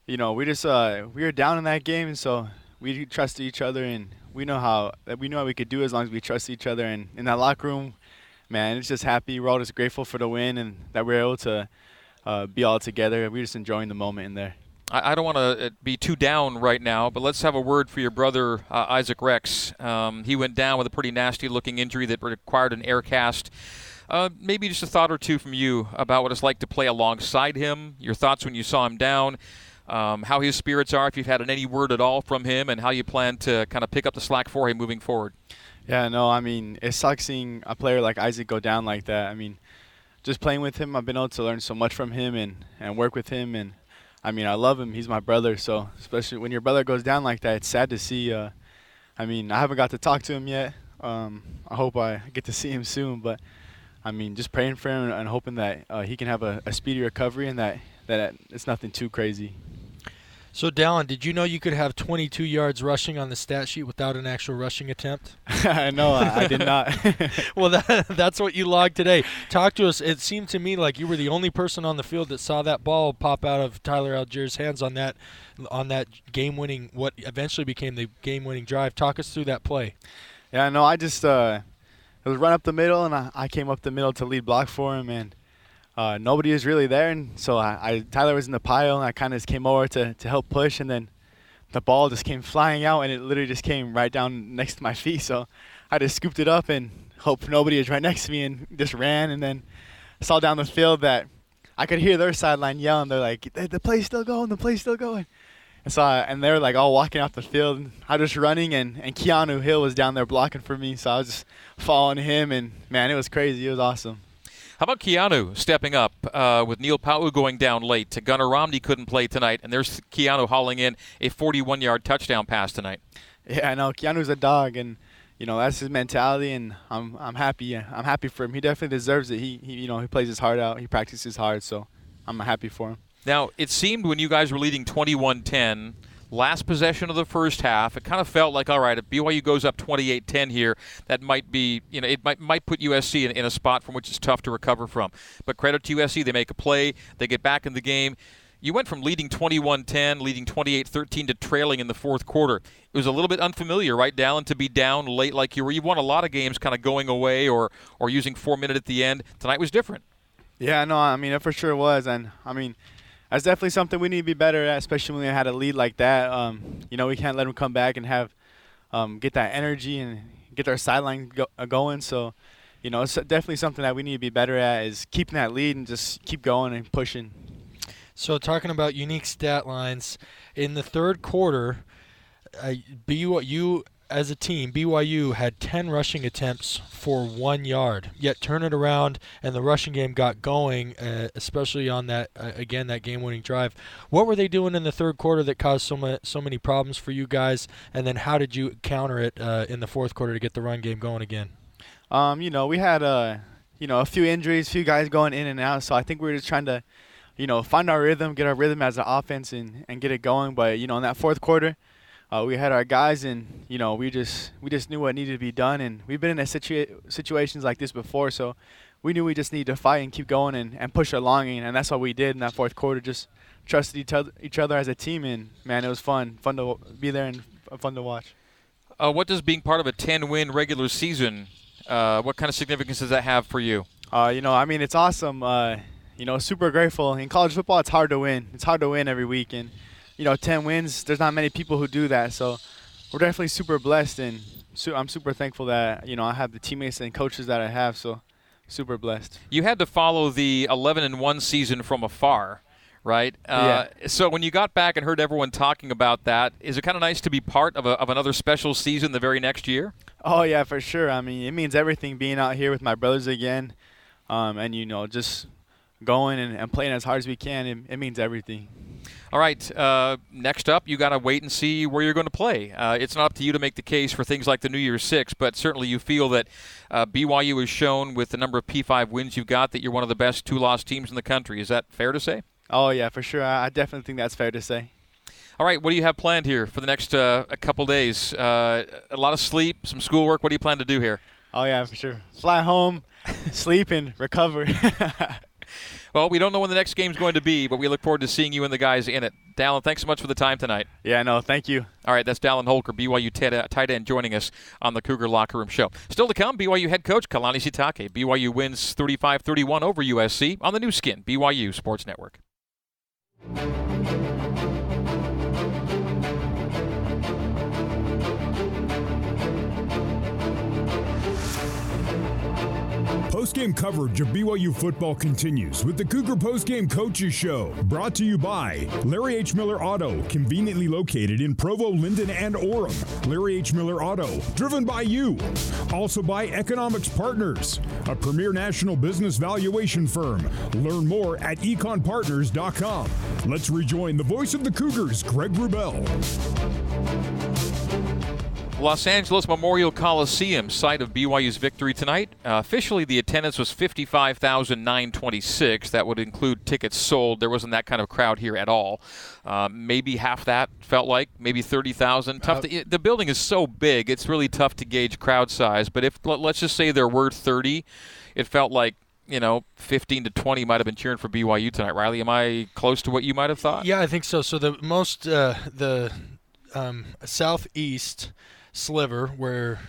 S13: you know, we just uh, we were down in that game, and so we trusted each other, and we know how we know how we could do as long as we trust each other. And in that locker room, man, it's just happy. We're all just grateful for the win and that we're able to uh, be all together. We're just enjoying the moment in there.
S3: I, I don't want to uh, be too down right now, but let's have a word for your brother uh, Isaac Rex. Um, he went down with a pretty nasty-looking injury that required an air cast. Uh, maybe just a thought or two from you about what it's like to play alongside him. Your thoughts when you saw him down. Um, how his spirits are, if you've had any word at all from him, and how you plan to kind of pick up the slack for him moving forward.
S13: Yeah, no, I mean, it sucks seeing a player like Isaac go down like that. I mean, just playing with him, I've been able to learn so much from him and, and work with him, and I mean, I love him. He's my brother. So especially when your brother goes down like that, it's sad to see. Uh, I mean, I haven't got to talk to him yet. Um, I hope I get to see him soon. But I mean, just praying for him and hoping that uh, he can have a, a speedy recovery and that that it's nothing too crazy.
S4: So, Dallin, did you know you could have 22 yards rushing on the stat sheet without an actual rushing attempt?
S13: no, I, I, did not.
S4: well, that, that's what you logged today. Talk to us. It seemed to me like you were the only person on the field that saw that ball pop out of Tyler Allgeier's hands on that on that game-winning, what eventually became the game-winning drive. Talk us through that play.
S13: Yeah, no, I just uh, it was run up the middle, and I, I came up the middle to lead block for him, and uh, nobody was really there, and so I, I Tyler was in the pile, and I kind of just came over to, to help push, and then the ball just came flying out, and it literally just came right down next to my feet. So I just scooped it up and hoped nobody was right next to me, and just ran, and then saw down the field that I could hear their sideline yelling. They're like, "The play's still going, the play's still going." And so I, and they were like all walking off the field. I was just running, and and Keanu Hill was down there blocking for me, so I was just following him, and man, it was crazy. It was awesome.
S3: How about Keanu stepping up uh, with Neil Pau'u going down late? To Gunnar Romney couldn't play tonight, and there's Keanu hauling in a 41-yard touchdown pass tonight.
S13: Yeah, I know Keanu's a dog, and you know that's his mentality, and I'm I'm happy. I'm happy for him. He definitely deserves it. He, he you know he plays his heart out. He practices hard, so I'm happy for him.
S3: Now it seemed when you guys were leading 21-10 last possession of the first half, it kind of felt like, all right, if BYU goes up 28-10 here, that might be, you know, it might might put USC in, in a spot from which it's tough to recover from. But credit to USC, they make a play, they get back in the game. You went from leading 21-10, leading 28-13 to trailing in the fourth quarter. It was a little bit unfamiliar, right, Dallin, to be down late like you were. You've won a lot of games kind of going away or or using four minute at the end. Tonight was different.
S13: Yeah, no, I mean it for sure was, and I mean that's definitely something we need to be better at, especially when we had a lead like that. Um, you know, we can't let them come back and have um, get that energy and get our sideline go, uh, going. So, you know, it's definitely something that we need to be better at is keeping that lead and just keep going and pushing.
S4: So, talking about unique stat lines in the third quarter, uh, BYU as a team, BYU had 10 rushing attempts for one yard, yet turn it around and the rushing game got going, uh, especially on that, uh, again, that game winning drive. What were they doing in the third quarter that caused so, ma- so many problems for you guys? And then how did you counter it uh, in the fourth quarter to get the run game going again?
S13: Um, you know, we had, uh, you know, a few injuries, a few guys going in and out, so I think we were just trying to, you know, find our rhythm, get our rhythm as an offense and, and get it going. But, you know, in that fourth quarter, uh, we had our guys, and you know, we just we just knew what needed to be done, and we've been in a situa- situations like this before, so we knew we just needed to fight and keep going and, and push along, and that's what we did in that fourth quarter. Just trusted each other each other as a team, and man, it was fun, fun to be there and fun to watch.
S3: Uh, what does being part of a 10-win regular season? Uh, what kind of significance does that have for you?
S13: Uh, you know, I mean, it's awesome. Uh, you know, super grateful. In college football, it's hard to win. It's hard to win every week, and you know, 10 wins. There's not many people who do that. So we're definitely super blessed, and su- I'm super thankful that you know I have the teammates and coaches that I have. So super blessed.
S3: You had to follow the 11 and one season from afar. Right. Uh, yeah. So when you got back and heard everyone talking about that, is it kind of nice to be part of, a, of another special season the very next year?
S13: Oh yeah, for sure. I mean, it means everything being out here with my brothers again, um, and you know, just going and, and playing as hard as we can, it, it means everything.
S3: All right. Uh, next up, you got to wait and see where you're going to play. Uh, it's not up to you to make the case for things like the New Year's Six, but certainly you feel that uh, BYU has shown with the number of P5 wins you've got that you're one of the best two-loss teams in the country. Is that fair to say?
S13: Oh yeah, for sure. I, I definitely think that's fair to say.
S3: All right. What do you have planned here for the next uh, a couple days? Uh, a lot of sleep, some schoolwork. What do you plan to do here?
S13: Oh yeah, for sure. Fly home, sleep, and recover.
S3: Well, we don't know when the next game's going to be, but we look forward to seeing you and the guys in it. Dallin, thanks so much for the time tonight.
S13: Yeah, no, thank you.
S3: All right, that's Dallin Holker, BYU tight end, joining us on the Cougar Locker Room Show. Still to come, BYU head coach Kalani Sitake. BYU wins 35 31 over USC on the Nu Skin, BYU Sports Network.
S1: Postgame coverage of BYU football continues with the Cougar Postgame Coaches Show, brought to you by Larry H. Miller Auto, conveniently located in Provo, Lindon, and Orem. Larry H. Miller Auto, driven by you. Also by Economics Partners, a premier national business valuation firm. Learn more at econpartners.com. Let's rejoin the voice of the Cougars, Greg Wrubell.
S3: Los Angeles Memorial Coliseum, site of BYU's victory tonight. Uh, officially, the attendance was 55,926. That would include tickets sold. There wasn't that kind of crowd here at all. Uh, maybe half that felt like, maybe 30,000. Tough. Uh, to, the building is so big; it's really tough to gauge crowd size. But if let's just say there were 30, it felt like you know, 15 to 20 might have been cheering for BYU tonight. Riley, am I close to what you might have thought?
S4: Yeah, I think so. So the most, uh, the um, southeast sliver where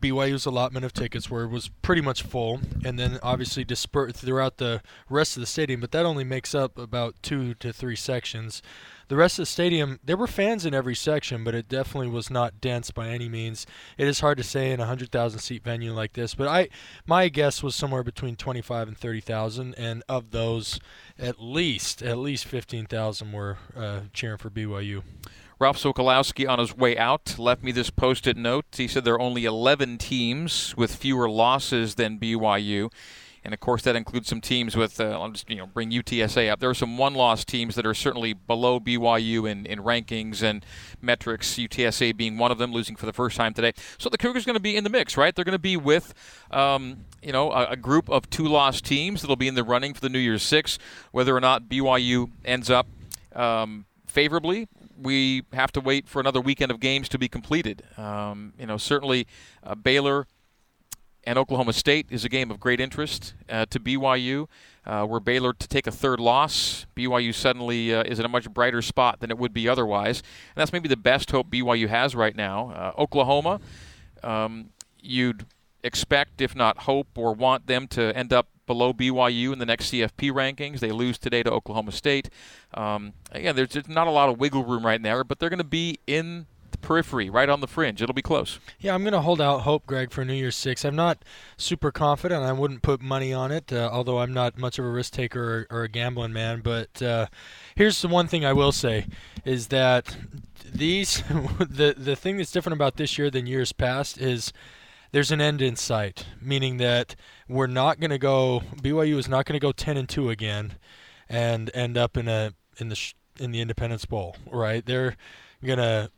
S4: BYU's allotment of tickets were was pretty much full, and then obviously dispersed throughout the rest of the stadium. But that only makes up about two to three sections. The rest of the stadium, there were fans in every section, but it definitely was not dense by any means. It is hard to say in a hundred thousand seat venue like this, but I, my guess was somewhere between twenty-five and thirty thousand, and of those, at least at least fifteen thousand were uh, cheering for BYU.
S3: Ralph Sokolowski on his way out left me this post-it note. He said there are only 11 teams with fewer losses than BYU. And of course, that includes some teams with. Uh, I'll just you know bring UTSA up. There are some one-loss teams that are certainly below BYU in, in rankings and metrics. UTSA being one of them, losing for the first time today. So the Cougars going to be in the mix, right? They're going to be with, um, you know, a, a, group of two-loss teams that'll be in the running for the New Year's Six. Whether or not BYU ends up um, favorably we have to wait for another weekend of games to be completed. Um, you know, certainly uh, Baylor and Oklahoma State is a game of great interest uh, to BYU. Uh, were Baylor to take a third loss, BYU suddenly uh, is in a much brighter spot than it would be otherwise. And that's maybe the best hope BYU has right now. Uh, Oklahoma, um, you'd expect, if not hope or want them to end up below BYU in the next CFP rankings. They lose today to Oklahoma State. Um, again, there's just not a lot of wiggle room right now, but they're going to be in the periphery, right on the fringe. It'll be close.
S4: Yeah, I'm going to hold out hope, Greg, for New Year's Six. I'm not super confident. I wouldn't put money on it, uh, although I'm not much of a risk taker or, or a gambling man. But uh, here's the one thing I will say is that these the the thing that's different about this year than years past is there's an end in sight, meaning that we're not going to go. BYU is not going to go 10 and 2 again, and end up in a in the in the Independence Bowl. Right? They're going to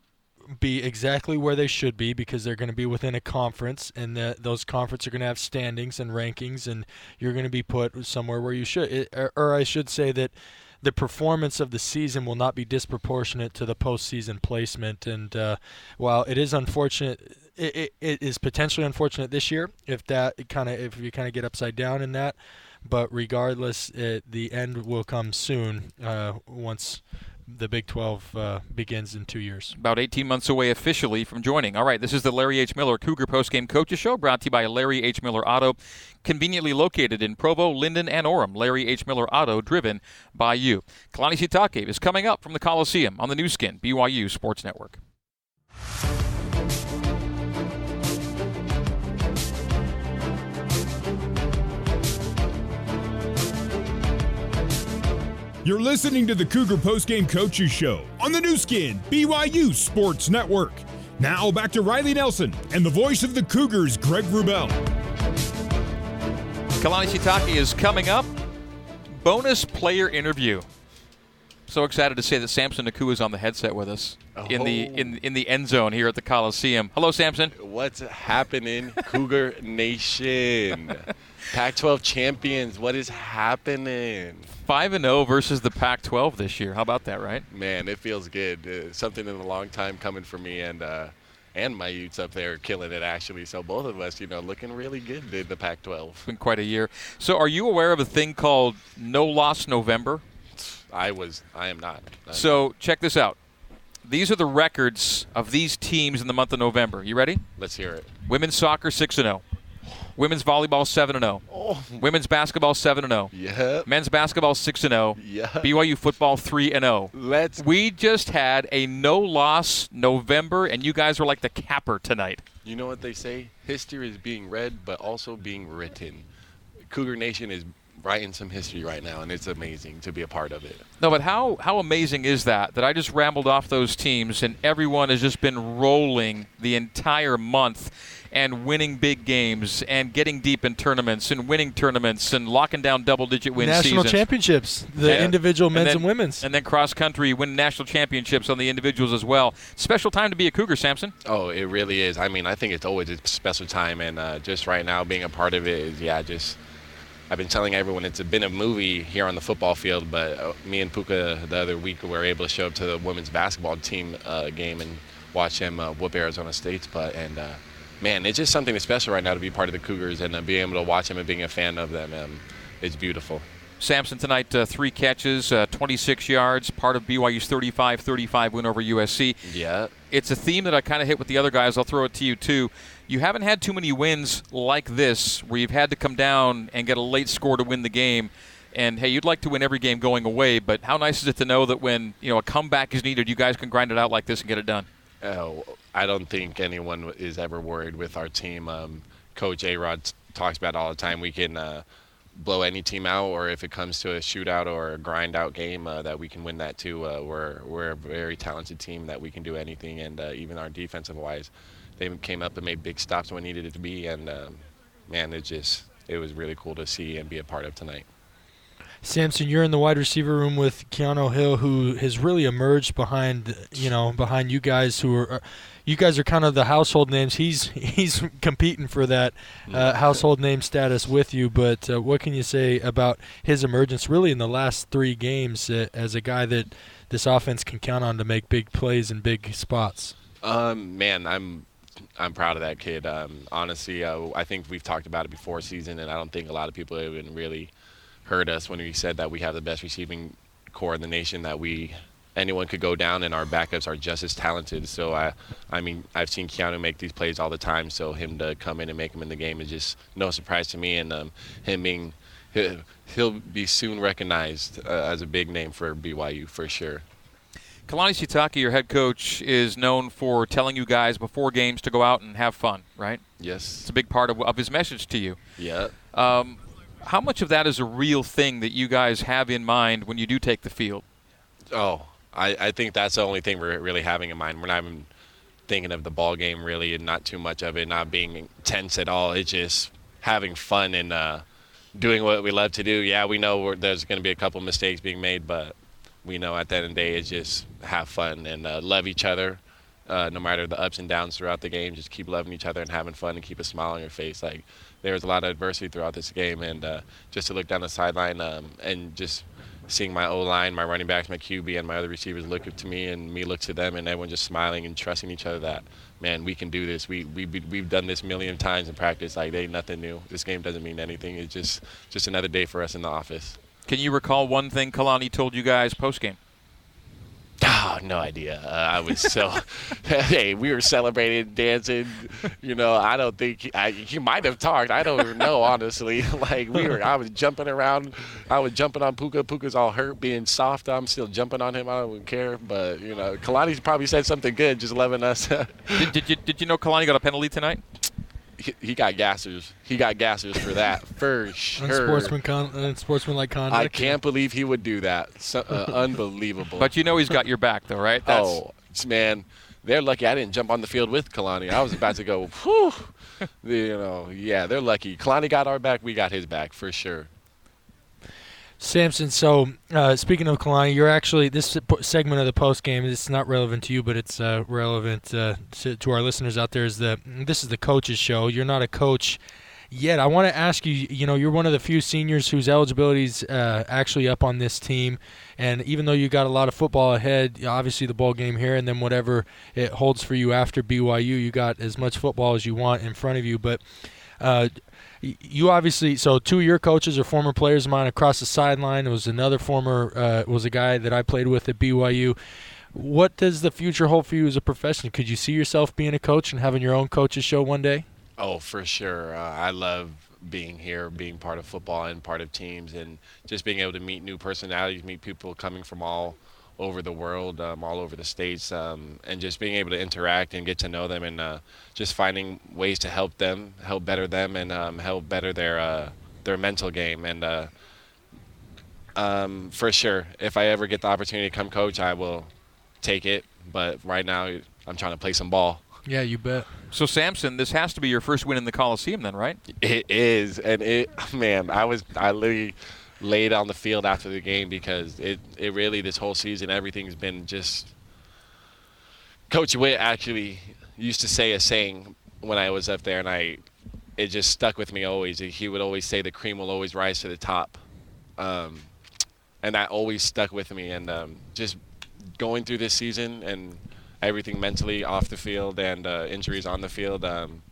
S4: be exactly where they should be because they're going to be within a conference, and that those conferences are going to have standings and rankings, and you're going to be put somewhere where you should. It, or, or I should say that the performance of the season will not be disproportionate to the postseason placement. And uh, while it is unfortunate it, it, is potentially unfortunate this year if that kind of if you kind of get upside down in that. But regardless, it, the end will come soon uh, once the Big 12 uh, begins in two years.
S3: About 18 months away officially from joining. All right, this is the Larry H. Miller Cougar Postgame Coaches Show, brought to you by Larry H. Miller Auto, conveniently located in Provo, Lindon, and Orem. Larry H. Miller Auto, driven by you. Kalani Sitake is coming up from the Coliseum on the Nu Skin, BYU Sports Network.
S1: You're listening to the Cougar Postgame Coaches Show on the Nu Skin, BYU Sports Network. Now back to Riley Nelson and the voice of the Cougars, Greg Wrubell.
S3: Kalani Sitake is coming up. bonus player interview. So excited to say that Samson Nacua is on the headset with us in the in oh. in the end zone here at the Coliseum. Hello, Samson.
S14: What's happening, Cougar Nation? Pac-12 champions. What is happening?
S3: Five and zero versus the Pac-12 this year. How about that, right?
S14: Man, it feels good. Uh, something in a long time coming for me, and uh, and my Utes up there killing it actually. So both of us, you know, looking really good in the Pac-12.
S3: Been quite a year. So, are you aware of a thing called No Loss November?
S14: I was. I am not. I'm
S3: So check this out. These are the records of these teams in the month of November. You ready?
S14: Let's hear it.
S3: Women's soccer six and zero. Women's volleyball seven and zero.
S14: Oh.
S3: Women's basketball seven and oh. zero.
S14: Yeah.
S3: Men's basketball six and oh. zero.
S14: Yeah.
S3: BYU football three and zero.
S14: Let's.
S3: We just had a no loss November, and you guys were like the capper tonight.
S14: You know what they say? History is being read, but also being written. Cougar Nation is writing some history right now, and it's amazing to be a part of it.
S3: No, but how how amazing is that? That I just rambled off those teams, and everyone has just been rolling the entire month, and winning big games, and getting deep in tournaments, and winning tournaments, and locking down double-digit win
S4: National
S3: seasons.
S4: championships, the
S3: Yeah.
S4: individual men's
S3: then,
S4: and women's.
S3: and then cross country win national championships on the individuals as well. Special time to be a Cougar, Samson.
S14: Oh, it really is. I mean, I think it's always a special time, and uh, just right now being a part of it is, yeah, just. I've been telling everyone it's been a movie here on the football field, but uh, me and Puka the other week were able to show up to the women's basketball team uh, game and watch him uh, whoop Arizona State's butt. And uh, man, it's just something special right now to be part of the Cougars and uh, being able to watch them and being a fan of them. Um, it's beautiful.
S3: Samson tonight, uh, three catches, uh, 26 yards, part of BYU's 35-35 win over USC.
S14: Yeah.
S3: It's a theme that I kind of hit with the other guys. I'll throw it to you too. You haven't had too many wins like this where you've had to come down and get a late score to win the game. And hey, you'd like to win every game going away, but how nice is it to know that when you know a comeback is needed, you guys can grind it out like this and get it done?
S14: Oh, I don't think anyone is ever worried with our team. Um, Coach A-Rod talks about all the time. We can uh, blow any team out, or if it comes to a shootout or a grind out game, uh, that we can win that too. Uh, we're we're a very talented team that we can do anything, and uh, even our defensive wise, they came up and made big stops when needed it to be. And um, man, it just it was really cool to see and be a part of tonight.
S4: Samson, you're in the wide receiver room with Keanu Hill, who has really emerged behind, you know, behind you guys who are, you guys are kind of the household names. He's he's competing for that uh, household name status with you. But uh, what can you say about his emergence, really, in the last three games uh, as a guy that this offense can count on to make big plays in big spots?
S14: Um, man, I'm I'm proud of that kid. Um, honestly, uh, I think we've talked about it before season, and I don't think a lot of people have even really heard us when we said that we have the best receiving corps in the nation. That we anyone could go down, and our backups are just as talented. So I, I mean, I've seen Keanu make these plays all the time. So him to come in and make them in the game is just no surprise to me. And um, him being, he'll, be soon recognized uh, as a big name for BYU for sure.
S3: Kalani Sitake, your head coach, is known for telling you guys before games to go out and have fun, right?
S14: Yes.
S3: It's a big part of, of his message to you.
S14: Yeah.
S3: Um, how much of that is a real thing that you guys have in mind when you do take the field?
S14: Oh, I, I think that's the only thing we're really having in mind. We're not even thinking of the ball game really, and not too much of it, not being tense at all. It's just having fun and uh, doing what we love to do. Yeah, we know there's going to be a couple mistakes being made, but we know at the end of the day, it's just have fun and uh, love each other. Uh, no matter the ups and downs throughout the game, just keep loving each other and having fun and keep a smile on your face. Like there was a lot of adversity throughout this game, and uh, just to look down the sideline um, and just seeing my O line, my running backs, my QB, and my other receivers look up to me and me look to them, and everyone just smiling and trusting each other that man, we can do this. We we we've done this million times in practice. Like they ain't nothing new. This game doesn't mean anything. It's just just another day for us in the office.
S3: Can you recall one thing Kalani told you guys post game?
S14: Oh, no idea. Uh, I was so. hey, we were celebrating, dancing. You know, I don't think he, I, he might have talked. I don't even know, honestly. like we were, I was jumping around. I was jumping on Puka. Puka's all hurt, being soft. I'm still jumping on him. I don't care. But you know, Kalani's probably said something good, just loving us.
S3: did, did you did you know Kalani got a penalty tonight?
S14: He, he got gassers. He got gassers for that for sure.
S4: Unsportsman con- unsportsmanlike conduct.
S14: I can't believe he would do that. So, uh, unbelievable.
S3: But you know he's got your back, though, right? That's,
S14: oh, man, they're lucky I didn't jump on the field with Kalani. I was about to go, whew. you know, yeah, they're lucky. Kalani got our back. We got his back for sure.
S4: Samson, so uh, speaking of Kalani, you're actually this segment of the post game. It's not relevant to you, but it's uh, relevant uh, to, to, our listeners out there. Is the this is the coaches show? You're not a coach yet. I want to ask you. You know, you're one of the few seniors whose eligibility is uh, actually up on this team, and even though you got a lot of football ahead, obviously the ball game here, and then whatever it holds for you after BYU, you got as much football as you want in front of you, but. Uh, you obviously so two of your coaches are former players of mine across the sideline. It was another former uh, was a guy that I played with at BYU. What does the future hold for you as a profession? Could you see yourself being a coach and having your own coaches show one day?
S14: Oh, for sure. Uh, I love being here, being part of football and part of teams, and just being able to meet new personalities, meet people coming from all over the world, um, all over the states, um, and just being able to interact and get to know them, and uh, just finding ways to help them, help better them, and um, help better their uh, their mental game. And uh, um, for sure, if I ever get the opportunity to come coach, I will take it. But right now, I'm trying to play some ball.
S4: Yeah, you bet.
S3: So Samson, this has to be your first win in the Coliseum, then, right?
S14: It is, and it, man, I was, I literally laid on the field after the game because it, it really this whole season everything's been just Coach Witt actually used to say a saying when I was up there and I it just stuck with me always. He would always say the cream will always rise to the top. Um, and that always stuck with me and um, just going through this season and everything mentally off the field and uh, injuries on the field um,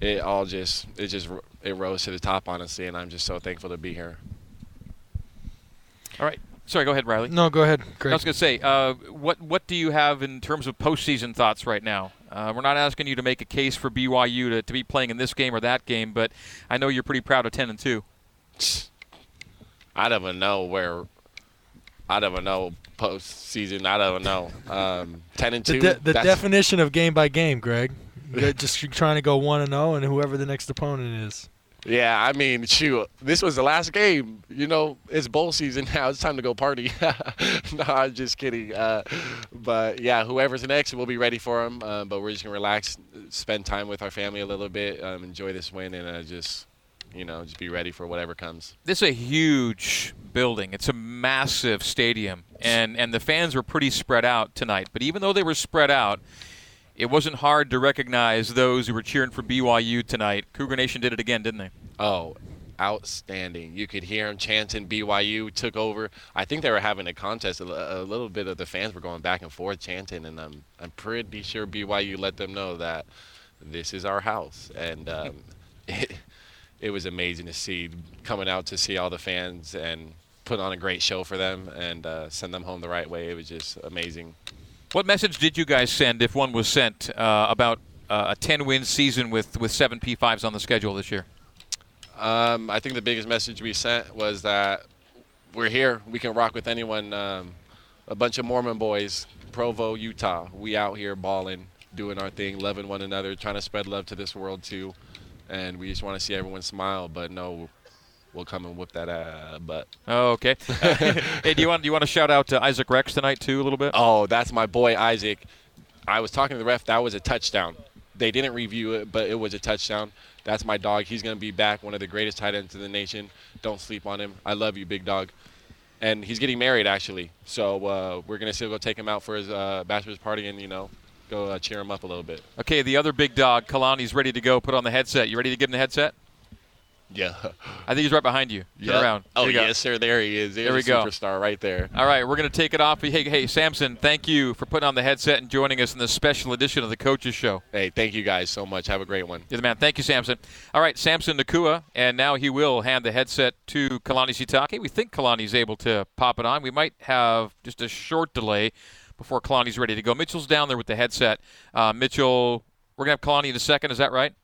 S14: it all just it just it rose to the top honestly and I'm just so thankful to be here.
S3: All right. Sorry, go ahead, Riley.
S4: No, go ahead. Great.
S3: I was going to say, uh, what what do you have in terms of postseason thoughts right now? Uh, we're not asking you to make a case for BYU to, to be playing in this game or that game, but I know you're pretty proud of ten and two.
S14: I don't even know where. I don't even know postseason. I don't even know. Um, ten and two.
S4: The, de- the definition of game by game, Greg. just trying to go one and zero, oh and whoever the next opponent is.
S14: Yeah, I mean, shoot, this was the last game. You know, it's bowl season now. It's time to go party. no, I'm just kidding. Uh, but yeah, whoever's next, we'll be ready for them. Uh, but we're just gonna relax, spend time with our family a little bit, um, enjoy this win, and uh, just, you know, just be ready for whatever comes.
S3: This is a huge building. It's a massive stadium, and and the fans were pretty spread out tonight. But even though they were spread out it wasn't hard to recognize those who were cheering for BYU tonight. Cougar Nation did it again, didn't they?
S14: Oh, outstanding. You could hear them chanting BYU took over. I think they were having a contest. A, a little bit of the fans were going back and forth chanting, and I'm, I'm pretty sure BYU let them know that this is our house. And um, it, it was amazing to see coming out to see all the fans and put on a great show for them and uh, send them home the right way. It was just amazing.
S3: What message did you guys send, if one was sent, uh, about uh, a 10-win season with, with seven P5s on the schedule this year?
S14: Um, I think the biggest message we sent was that we're here. We can rock with anyone. Um, a bunch of Mormon boys, Provo, Utah. We out here balling, doing our thing, loving one another, trying to spread love to this world too. And we just want to see everyone smile. But no, will come and whip that uh, butt.
S3: Oh, okay. hey, do you want do you want to shout out to Isaac Rex tonight too a little bit?
S14: Oh, that's my boy Isaac. I was talking to the ref. That was a touchdown. They didn't review it, but it was a touchdown. That's my dog. He's gonna be back. One of the greatest tight ends in the nation. Don't sleep on him. I love you, big dog. And he's getting married actually. So uh, we're gonna still go take him out for his uh, bachelor's party and you know go uh, cheer him up a little bit.
S3: Okay, the other big dog, Kalani's ready to go. Put on the headset. You ready to give him the headset?
S14: Yeah.
S3: I think he's right behind you. Turn yep. around.
S14: Oh, yes, sir. There he is. There's
S3: there we go.
S14: superstar right there.
S3: All right, we're going to take it off. Hey, hey, Samson, thank you for putting on the headset and joining us in this special edition of the Coaches Show.
S14: Hey, thank you guys so much. Have a great one.
S3: You're the man. Thank you, Samson. All right, Samson Nacua, and now he will hand the headset to Kalani Sitake. We think Kalani's able to pop it on. We might have just a short delay before Kalani's ready to go. Mitchell's down there with the headset. Uh, Mitchell, we're going to have Kalani in a second. Is that right?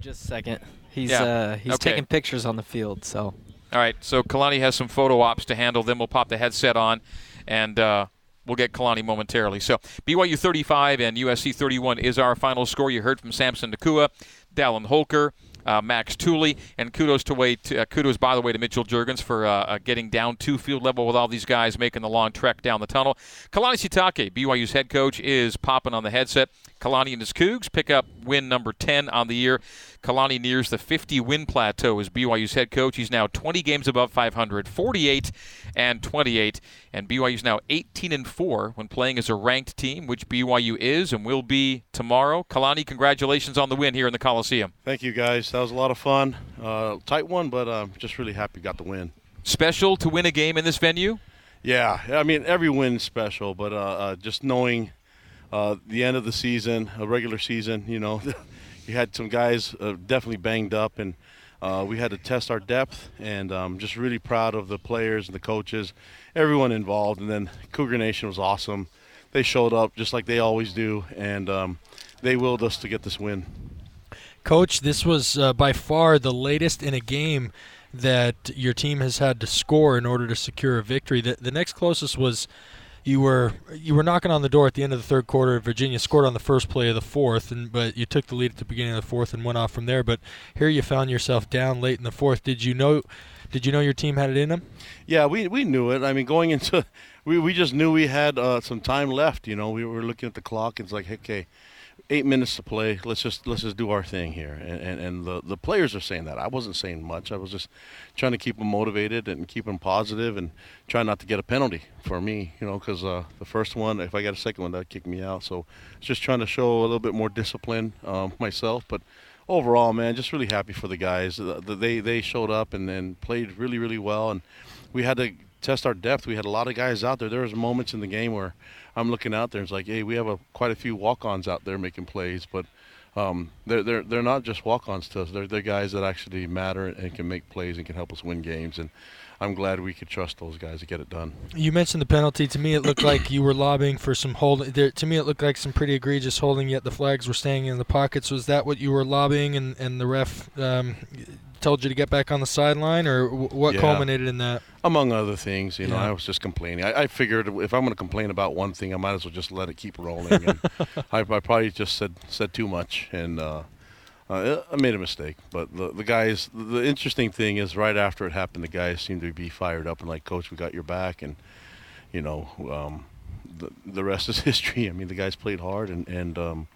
S15: Just a second. He's yeah. uh, he's okay. taking pictures on the field. So.
S3: All right. So Kalani has some photo ops to handle. Then we'll pop the headset on, and uh, we'll get Kalani momentarily. So BYU 35 and USC 31 is our final score. You heard from Samson Nacua, Dallin Holker, uh, Max Tooley. And kudos to way to, uh, kudos by the way to Mitchell Juergens for uh, uh, getting down to field level with all these guys making the long trek down the tunnel. Kalani Sitake, BYU's head coach, is popping on the headset. Kalani and his Cougs pick up win number 10 on the year. Kalani nears the 50 win plateau as BYU's head coach. He's now 20 games above 500, 48 and 28, and BYU's now 18 and 4 when playing as a ranked team, which BYU is and will be tomorrow. Kalani, congratulations on the win here in the Coliseum.
S16: Thank you, guys. That was a lot of fun. Uh, tight one, but I'm uh, just really happy got the win.
S3: Special to win a game in this venue?
S16: Yeah, I mean every win's special, but uh, uh just knowing uh, the end of the season, a regular season, you know. you had some guys uh, definitely banged up, and uh, we had to test our depth. And I'm um, just really proud of the players and the coaches, everyone involved. And then Cougar Nation was awesome. They showed up just like they always do, and um, they willed us to get this win.
S4: Coach, this was uh, by far the latest in a game that your team has had to score in order to secure a victory. The, the next closest was you were you were knocking on the door at the end of the third quarter. Virginia scored on the first play of the fourth, and but you took the lead at the beginning of the fourth and went off from there. But here you found yourself down late in the fourth. Did you know? Did you know your team had it in them?
S16: Yeah, we we knew it. I mean, going into we we just knew we had uh, some time left. You know, we were looking at the clock. And it's like, hey, okay, eight minutes to play. Let's just let's just do our thing here. And and, and the the players are saying that. I wasn't saying much. I was just trying to keep them motivated and keep them positive and try not to get a penalty for me. You know, because uh, the first one, if I got a second one, that'd kick me out. So just trying to show a little bit more discipline um, myself, but. Overall, man, just really happy for the guys. They they showed up and then played really really well, and we had to test our depth. We had a lot of guys out there. There was moments in the game where I'm looking out there and it's like, hey, we have a, quite a few walk-ons out there making plays, but um, they're they're they're not just walk-ons to us. They're they're guys that actually matter and can make plays and can help us win games. And I'm glad we could trust those guys to get it done.
S4: You mentioned the penalty. To me, it looked like you were lobbying for some holding. to me, it looked like some pretty egregious holding. Yet the flags were staying in the pockets. Was that what you were lobbying, and and the ref um, told you to get back on the sideline, or what yeah. culminated in that?
S16: Among other things, you know, I was just complaining. I, I figured if I'm going to complain about one thing, I might as well just let it keep rolling. And I, I, probably just said said too much, and uh, uh, I made a mistake. But the the guys, the interesting thing is, right after it happened, the guys seemed to be fired up and like, "Coach, we got your back," and you know, um, the the rest is history. I mean, the guys played hard, and and um,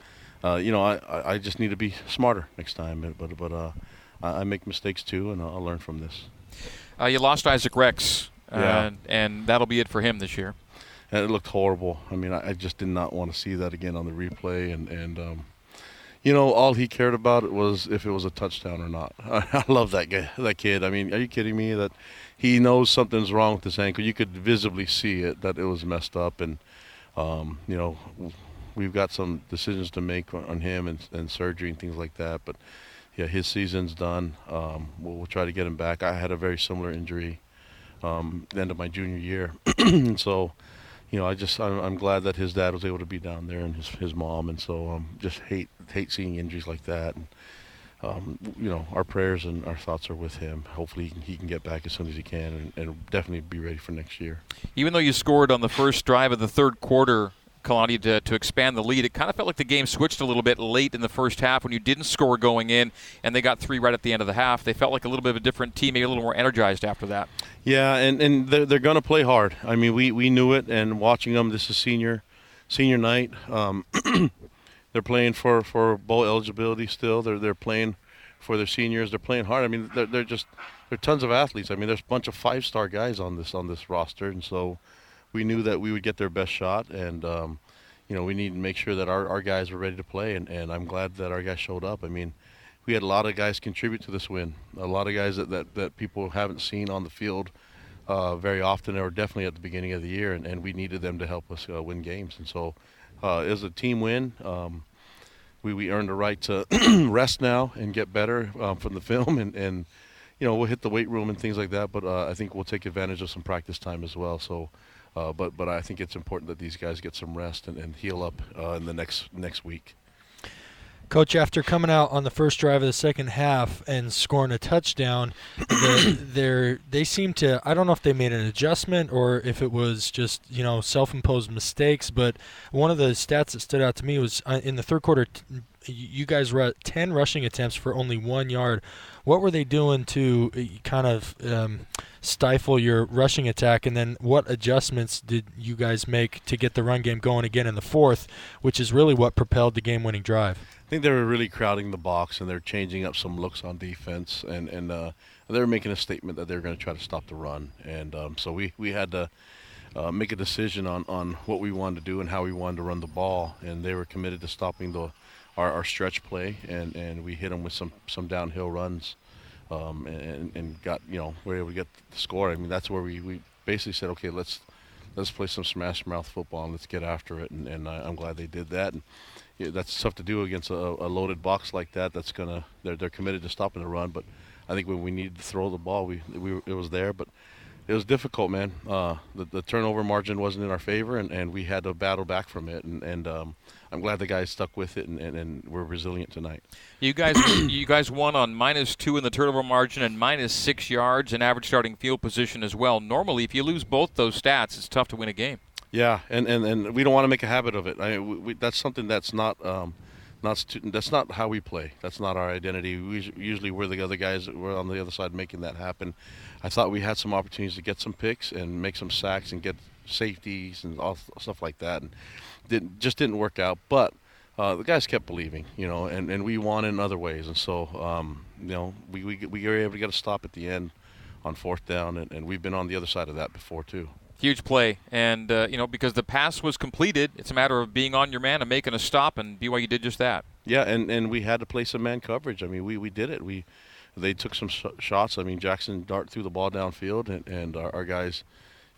S16: uh, you know, I I just need to be smarter next time. But but uh, I make mistakes too, and I'll learn from this.
S3: Uh, you lost Isaac Rex,
S16: uh, yeah.
S3: and that'll be it for him this year.
S16: And it looked horrible. I mean, I, I just did not want to see that again on the replay, and and um, you know, all he cared about was if it was a touchdown or not. I, love that guy, that kid. I mean, are you kidding me? That he knows something's wrong with his ankle. You could visibly see it that it was messed up, and um, you know, we've got some decisions to make on him and, and surgery and things like that, but yeah, his season's done. Um, we'll, we'll, try to get him back. I had a very similar injury um, the end of my junior year, so you know, I just I'm, I'm, glad that his dad was able to be down there and his his mom, and so um, just hate hate seeing injuries like that. And um, you know, our prayers and our thoughts are with him. Hopefully, he can, he can get back as soon as he can, and, and definitely be ready for next year.
S3: Even though you scored on the first drive of the third quarter Kalani to, to expand the lead. It kind of felt like the game switched a little bit late in the first half when you didn't score going in, and they got three right at the end of the half. They felt like a little bit of a different team, maybe a little more energized after that.
S16: Yeah, and, and they're, they're going to play hard. I mean, we, we knew it, and watching them, this is senior senior night. Um, they're playing for, for bowl eligibility still. They're they're playing for their seniors. They're playing hard. I mean, they're, they're just they're tons of athletes. I mean, there's a bunch of five star guys on this on this roster, and so we knew that we would get their best shot, and um, you know we need to make sure that our, our guys were ready to play, and, and I'm glad that our guys showed up. I mean, we had a lot of guys contribute to this win, a lot of guys that, that, that people haven't seen on the field uh, very often, or definitely at the beginning of the year, and, and we needed them to help us uh, win games, and so uh, it was a team win. Um, we, we earned the right to rest now and get better um, from the film and, and you know we'll hit the weight room and things like that but uh, I think we'll take advantage of some practice time as well so uh, but but I think it's important that these guys get some rest and, and heal up uh, in the next next week.
S4: Coach, after coming out on the first drive of the second half and scoring a touchdown, they they seem to I don't know if they made an adjustment or if it was just you know self-imposed mistakes. But one of the stats that stood out to me was uh, in the third quarter, you guys were at 10 rushing attempts for only one yard. What were they doing to uh, kind of um, stifle your rushing attack? And then what adjustments did you guys make to get the run game going again in the fourth, which is really what propelled the game winning drive?
S16: I think they were really crowding the box and they're changing up some looks on defense. And, and uh, they were making a statement that they were going to try to stop the run. And um, so we, we had to uh, make a decision on, on what we wanted to do and how we wanted to run the ball. And they were committed to stopping the our, our stretch play, and, and we hit them with some, some downhill runs, um, and, and got you know we were able to get the score. I mean that's where we, we basically said okay let's let's play some smash mouth football and let's get after it, and, and I, am glad they did that. And yeah, that's tough to do against a, a loaded box like that. That's gonna they're they're committed to stopping the run, but I think when we needed to throw the ball, we we it was there, but it was difficult, man. Uh, the, the turnover margin wasn't in our favor, and, and we had to battle back from it. And, and um, I'm glad the guys stuck with it, and, and, and we're resilient tonight.
S3: You guys, you guys won on minus two in the turnover margin and minus six yards in average starting field position as well. Normally, if you lose both those stats, it's tough to win a game.
S16: Yeah, and, and, and we don't want to make a habit of it. I mean, we, we, that's something that's not. Um, not stu- that's not how we play. That's not our identity. We usually we're the other guys that were on the other side making that happen. I thought we had some opportunities to get some picks and make some sacks and get safeties and all stuff like that, and didn't just didn't work out. But uh, the guys kept believing, you know, and, and we won in other ways, and so um, you know we, we we were able to get a stop at the end on fourth down, and, and we've been on the other side of that before too.
S3: Huge play, and uh, you know because the pass was completed, it's a matter of being on your man and making a stop, and BYU did just that.
S16: Yeah, and, and we had to play some man coverage. I mean, we, we did it. We they took some sh- shots. I mean, Jackson Dart threw the ball downfield, and, and our, our, guys,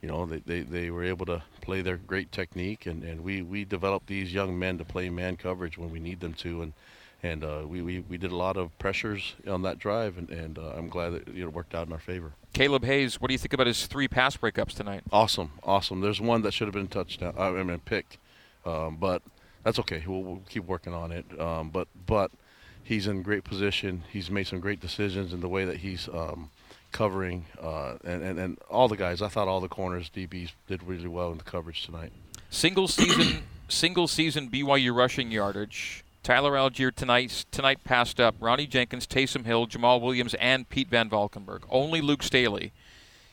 S16: you know, they, they, they were able to play their great technique, and, and we, we developed these young men to play man coverage when we need them to, and and uh, we, we, we did a lot of pressures on that drive, and, and uh, I'm glad that you know, it worked out in our favor.
S3: Kaleb Hayes, what do you think about his three pass breakups tonight?
S16: Awesome, awesome. There's one that should have been touchdown. I mean, picked, um, but that's okay. We'll, we'll keep working on it. Um, but but he's in great position. He's made some great decisions in the way that he's um, covering, uh, and, and, and all the guys. I thought all the corners, DBs, did really well in the coverage tonight.
S3: Single season, single season BYU rushing yardage. Tyler Allgeier tonight tonight passed up Ronnie Jenkins, Taysom Hill, Jamaal Williams, and Pete Van Valkenburg. Only Luke Staley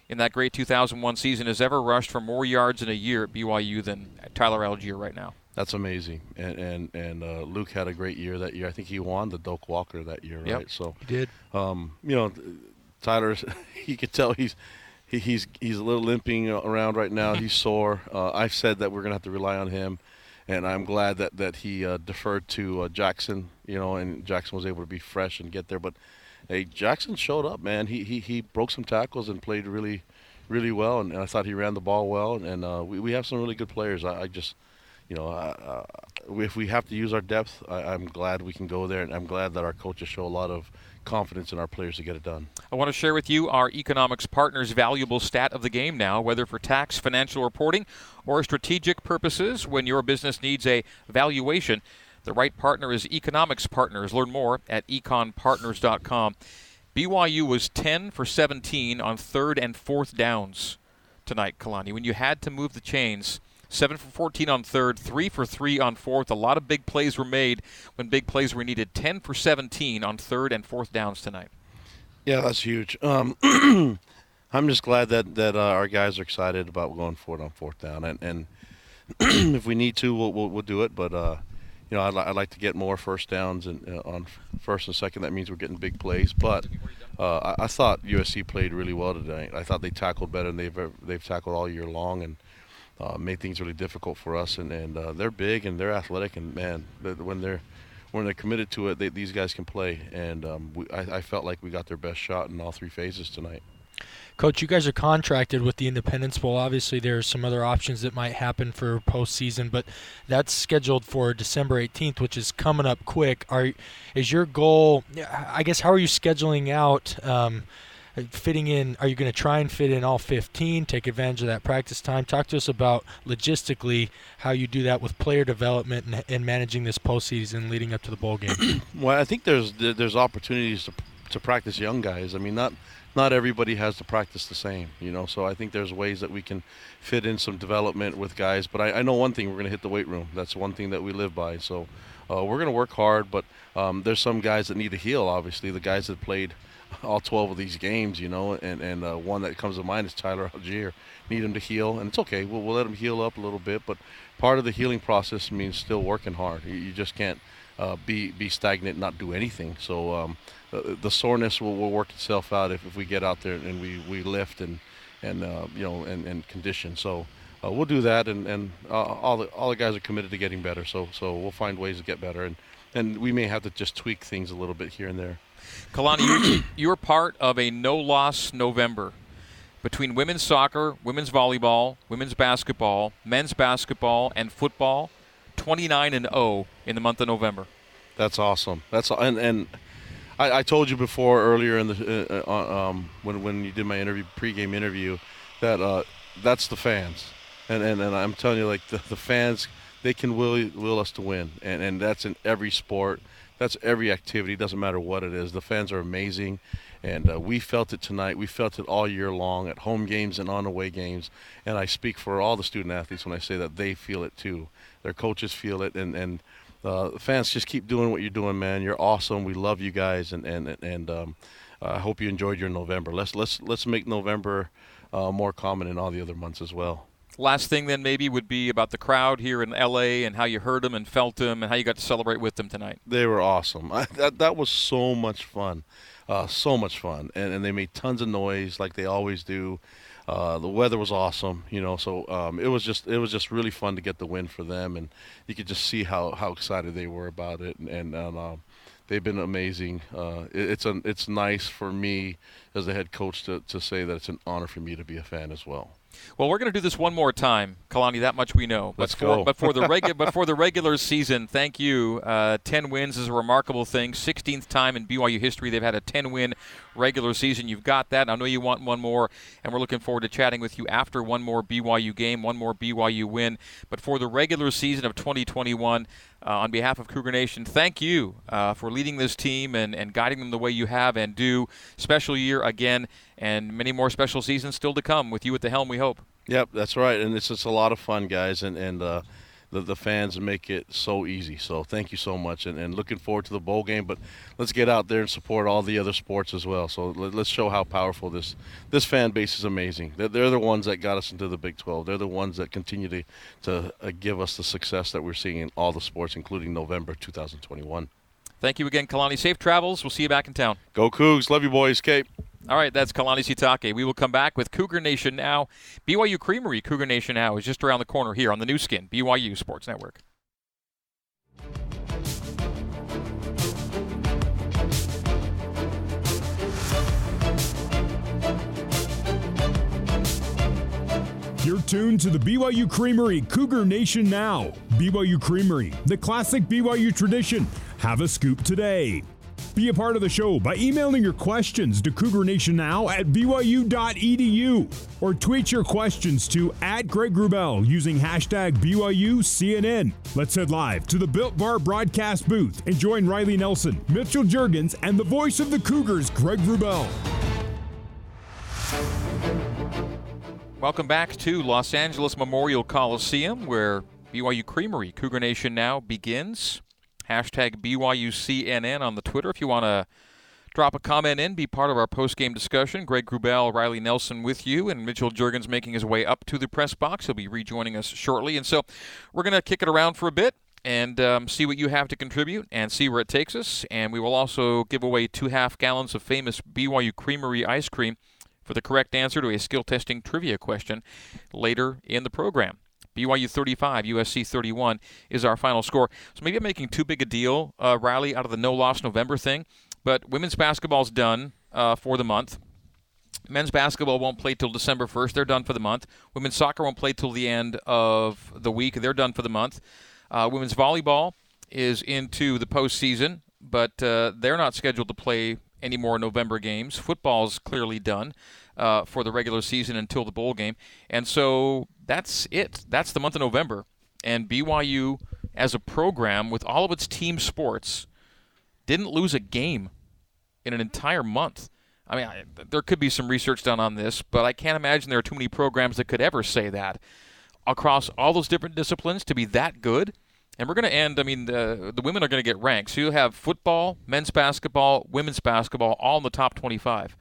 S3: in that great 2001 season has ever rushed for more yards in a year at BYU than Tyler Allgeier right now.
S16: That's amazing, and and and uh, Luke had a great year that year. I think he won the Doak Walker that year, right?
S3: Yep,
S16: so
S4: he did.
S16: Um, you know, Tyler, you could tell he's he, he's he's a little limping around right now. he's sore. Uh, I've said that we're gonna have to rely on him, and I'm glad that that he uh, deferred to uh, Jackson. You know, and Jackson was able to be fresh and get there. But hey, Jackson showed up, man. He he he broke some tackles and played really really well, and, and I thought he ran the ball well. And, uh, we we have some really good players. I, I just you know, uh, if we have to use our depth, I, am glad we can go there, and I'm glad that our coaches show a lot of confidence in our players to get it done.
S3: I want to share with you our economics partners' valuable stat of the game now, whether for tax, financial reporting, or strategic purposes. When your business needs a valuation, the right partner is Economics Partners. Learn more at econpartners.com. BYU was 10 for 17 on third and fourth downs tonight, Kalani. When you had to move the chains, 7 for 14 on third, 3 for 3 on fourth. A lot of big plays were made when big plays were needed. 10 for 17 on third and fourth downs tonight.
S16: Yeah, that's huge. Um, I'm just glad that that uh, our guys are excited about going forward on fourth down, and, and if we need to, we'll, we'll, we'll do it. But uh, you know, I'd, li- I'd, like to get more first downs and uh, on first and second. That means we're getting big plays. But uh, I, I, thought USC played really well tonight. I thought they tackled better than they've they've tackled all year long, and uh, made things really difficult for us. And, and uh, they're big and they're athletic, and man, when they're when they're committed to it, they, these guys can play. And um, we, I, I felt like we got their best shot in all three phases tonight.
S4: Coach, you guys are contracted with the Independence Bowl. Obviously, there are some other options that might happen for postseason, but that's scheduled for December 18th, which is coming up quick. Are is your goal? I guess how are you scheduling out? Um, fitting in, are you going to try and fit in all 15, take advantage of that practice time? Talk to us about logistically how you do that with player development and, and managing this postseason leading up to the bowl game.
S16: well, I think there's there's opportunities to to practice young guys. I mean, not not everybody has to practice the same, you know. So I think there's ways that we can fit in some development with guys. But I, I know one thing: we're going to hit the weight room. That's one thing that we live by. So uh, we're going to work hard, but um, there's some guys that need to heal. Obviously, the guys that played all 12 of these games, you know, and and uh, one that comes to mind is Tyler Allgeier. Need him to heal, and it's okay. We'll, we'll let him heal up a little bit, but part of the healing process means still working hard. You, just can't uh, be be stagnant, not do anything. So um, the, the, soreness will, will work itself out if, if we get out there and we, we lift and and uh, you know and, and condition. So uh, we'll do that, and and uh, all the all the guys are committed to getting better. So so we'll find ways to get better, and and we may have to just tweak things a little bit here and there.
S3: Kalani, you're part of a no-loss November between women's soccer, women's volleyball, women's basketball, men's basketball, and football. 29 and 0 in the month of November.
S16: That's awesome. That's and and I, I told you before earlier in the uh, uh, um, when when you did my interview pregame interview that uh, that's the fans, and, and and I'm telling you like the, the fans they can will will us to win, and and that's in every sport, that's every activity. Doesn't matter what it is. The fans are amazing, and uh, we felt it tonight. We felt it all year long at home games and on away games. And I speak for all the student athletes when I say that they feel it too. Their coaches feel it, and and uh, fans just keep doing what you're doing, man. You're awesome. We love you guys, and and and um, I hope you enjoyed your November. Let's let's let's make November uh, more common in all the other months as well.
S3: Last thing then maybe would be about the crowd here in LA and how you heard them and felt them and how you got to celebrate with them tonight.
S16: They were awesome. I, that that was so much fun, uh, so much fun, and and they made tons of noise like they always do. Uh, the weather was awesome, you know. So um, it was just it was just really fun to get the win for them, and you could just see how, how excited they were about it, and, and, and um, they've been amazing. Uh, it, it's a, it's nice for me as the head coach to, to say that it's an honor for me to be a fan as well.
S3: Well, we're going to do this one more time, Kalani. That much we know.
S16: Let's
S3: but
S16: for,
S3: go. But for the regular, but for the regular season, thank you. Uh, ten wins is a remarkable thing. Sixteenth time in BYU history they've had a ten-win regular season. You've got that. I know you want one more, and we're looking forward to chatting with you after one more BYU game, one more BYU win. But for the regular season of 2021. Uh, on behalf of Cougar Nation, thank you uh, for leading this team and, and guiding them the way you have and do. Special year again, and many more special seasons still to come with you at the helm, we hope.
S16: Yep, that's right. And it's just a lot of fun, guys. And, and uh, the, the fans make it so easy. So thank you so much, and, and looking forward to the bowl game. But let's get out there and support all the other sports as well. So let, us show how powerful this this fan base is amazing. They're, they're, the ones that got us into the Big 12. They're the ones that continue to to uh, give us the success that we're seeing in all the sports, including November 2021.
S3: Thank you again, Kalani. Safe travels. We'll see you back in town.
S16: Go Cougs. Love you, boys. Cape.
S3: All right, that's Kalani Sitake. We will come back with Cougar Nation Now. BYU Creamery Cougar Nation Now is just around the corner here on the Nu Skin, BYU Sports Network.
S1: You're tuned to the BYU Creamery Cougar Nation Now. BYU Creamery, the classic BYU tradition. Have a scoop today. Be a part of the show by emailing your questions to Cougar Nation Now at BYU.edu or tweet your questions to at Greg Wrubell using hashtag BYUCNN. Let's head live to the Built Bar broadcast booth and join Riley Nelson, Mitchell Juergens, and the voice of the Cougars, Greg Wrubell.
S3: Welcome back to Los Angeles Memorial Coliseum, where BYU Creamery Cougar Nation Now begins. Hashtag BYUCNN on the Twitter if you want to drop a comment in, be part of our post-game discussion. Greg Wrubell, Riley Nelson with you, and Mitchell Juergens making his way up to the press box. He'll be rejoining us shortly. And so we're going to kick it around for a bit and um, see what you have to contribute and see where it takes us. And we will also give away two half gallons of famous BYU Creamery ice cream for the correct answer to a skill testing trivia question later in the program. BYU 35, USC 31 is our final score. So maybe I'm making too big a deal, uh, Riley, out of the no loss November thing. But women's basketball's done uh, for the month. Men's basketball won't play till December 1st. They're done for the month. Women's soccer won't play till the end of the week. They're done for the month. Uh, women's volleyball is into the postseason, but uh, they're not scheduled to play any more November games. Football's clearly done uh, for the regular season until the bowl game. And so that's it. That's the month of November. And BYU, as a program with all of its team sports, didn't lose a game in an entire month. I mean, I, there could be some research done on this, but I can't imagine there are too many programs that could ever say that across all those different disciplines to be that good and we're going to end. I mean, the the women are going to get ranked. So you have football, men's basketball, women's basketball, all in the top 25.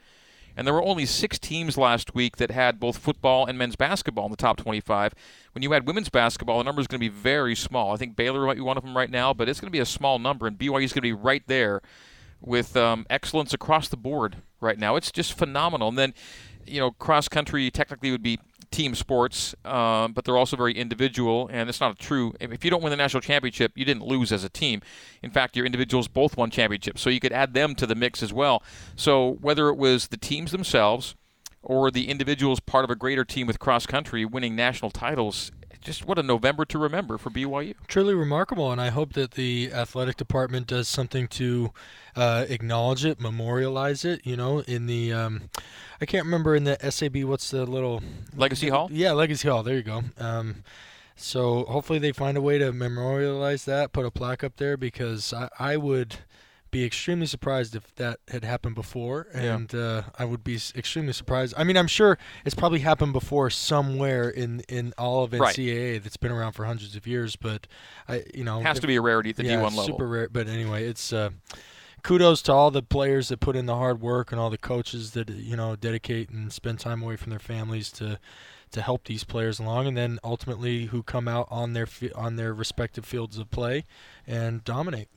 S3: And there were only six teams last week that had both football and men's basketball in the top 25. When you add women's basketball, the number is going to be very small. I think Baylor might be one of them right now, but it's going to be a small number, and BYU is going to be right there with um, excellence across the board right now. It's just phenomenal. And then, you know, cross country technically would be team sports, uh, but they're also very individual, and it's not true. If you don't win the national championship, you didn't lose as a team. In fact, your individuals both won championships, so you could add them to the mix as well. So whether it was the teams themselves or the individuals part of a greater team with cross country winning national titles, just what a November to remember for BYU.
S4: Truly remarkable, and I hope that the athletic department does something to uh, acknowledge it, memorialize it. You know, in the um, I can't remember in the SAB what's the little
S3: Legacy Hall.
S4: Yeah, Legacy Hall. There you go. Um, so hopefully they find a way to memorialize that, put a plaque up there because I, I would be extremely surprised if that had happened before, and yeah. uh, I would be extremely surprised. I mean, I'm sure it's probably happened before somewhere in, in all of NCAA right. that's been around for hundreds of years, but I, you know,
S3: it has if, to be a rarity at the
S4: yeah,
S3: D1 level.
S4: Super rare, but anyway, it's. Uh, kudos to all the players that put in the hard work and all the coaches that you know dedicate and spend time away from their families to to help these players along, and then ultimately who come out on their on their respective fields of play and dominate.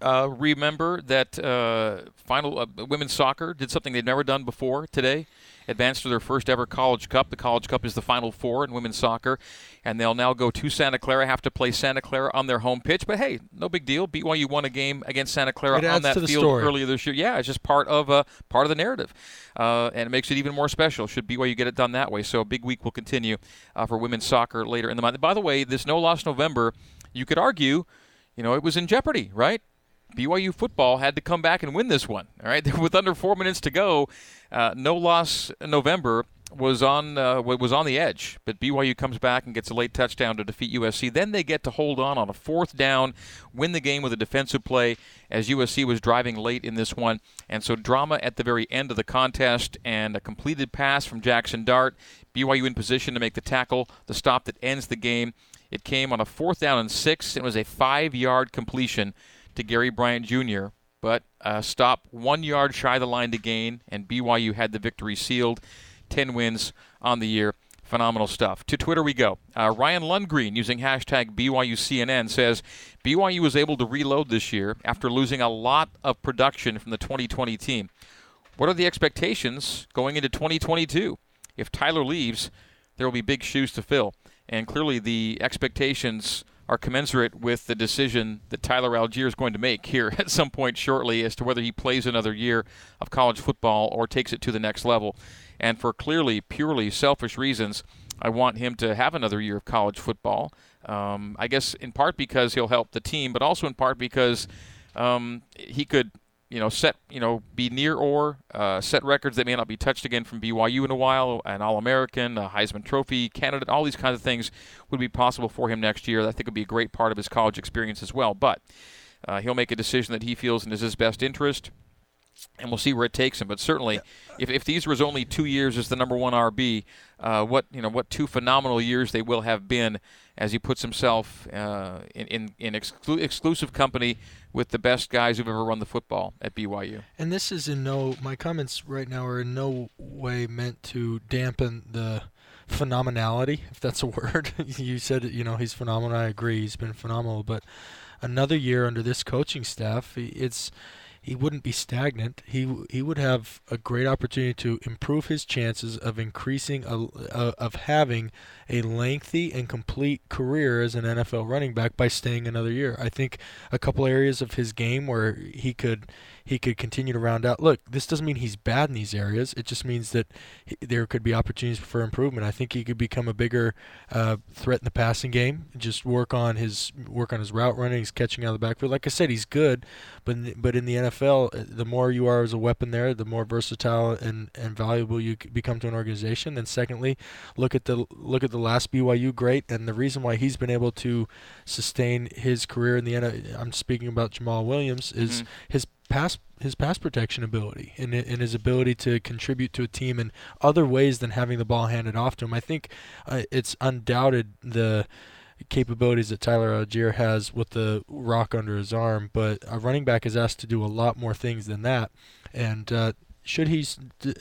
S3: Uh, remember that uh, final uh, women's soccer did something they'd never done before today. Advanced to their first ever College Cup. The College Cup is the Final Four in women's soccer, and they'll now go to Santa Clara. Have to play Santa Clara on their home pitch, but hey, no big deal. BYU won a game against Santa Clara on that field
S4: story.
S3: earlier this year. Yeah, it's just part of uh, part of the narrative, uh, and it makes it even more special. Should BYU get it done that way? So a big week will continue uh, for women's soccer later in the month. By the way, this no loss November, you could argue, you know, it was in jeopardy, right? BYU football had to come back and win this one. All right, with under four minutes to go, uh, no loss November was on uh, was on the edge, but BYU comes back and gets a late touchdown to defeat USC. Then they get to hold on on a fourth down, win the game with a defensive play as USC was driving late in this one, and so drama at the very end of the contest and a completed pass from Jackson Dart. BYU in position to make the tackle, the stop that ends the game. It came on a fourth down and six. It was a five-yard completion to Gary Bryant Jr., but uh, stop one yard shy of the line to gain, and BYU had the victory sealed. 10 wins on the year. Phenomenal stuff. To Twitter we go. Uh, Ryan Lundgren using hashtag BYUCNN, says BYU was able to reload this year after losing a lot of production from the 2020 team. What are the expectations going into 2022? If Tyler leaves, there will be big shoes to fill. And clearly, the expectations are commensurate with the decision that Tyler Allgeier is going to make here at some point shortly as to whether he plays another year of college football or takes it to the next level. And for clearly, purely selfish reasons, I want him to have another year of college football. Um, I guess in part because he'll help the team, but also in part because um, he could you know, set, you know, be near or uh, set records that may not be touched again from BYU in a while, an All American, a Heisman Trophy candidate, all these kinds of things would be possible for him next year. I think would be a great part of his college experience as well. But uh, he'll make a decision that he feels is his best interest and we'll see where it takes him. But certainly, yeah. if, if these was only two years as the number one RB, uh, what you know, what two phenomenal years they will have been as he puts himself uh, in in, in exclu- exclusive company with the best guys who've ever run the football at BYU.
S4: And this is in no my comments right now are in no way meant to dampen the phenomenality, if that's a word. you said you know he's phenomenal. I agree, he's been phenomenal, but another year under this coaching staff, it's he wouldn't be stagnant. He he would have a great opportunity to improve his chances of increasing a, a, of having a lengthy and complete career as an NFL running back by staying another year. I think a couple areas of his game where he could he could continue to round out. Look, this doesn't mean he's bad in these areas. It just means that he, there could be opportunities for improvement. I think he could become a bigger uh, threat in the passing game. Just work on his work on his route running, his catching out of the backfield. Like I said, he's good, but but in the NFL, uh, the more you are as a weapon there, the more versatile and, and valuable you become to an organization. And secondly, look at the look at the last BYU great, and the reason why he's been able to sustain his career in the NFL. I'm speaking about Jamaal Williams is mm-hmm. his pass his pass protection ability and, and his ability to contribute to a team in other ways than having the ball handed off to him. I think uh, it's undoubted the capabilities that Tyler Allgeier has with the rock under his arm, but a running back is asked to do a lot more things than that. And uh, should he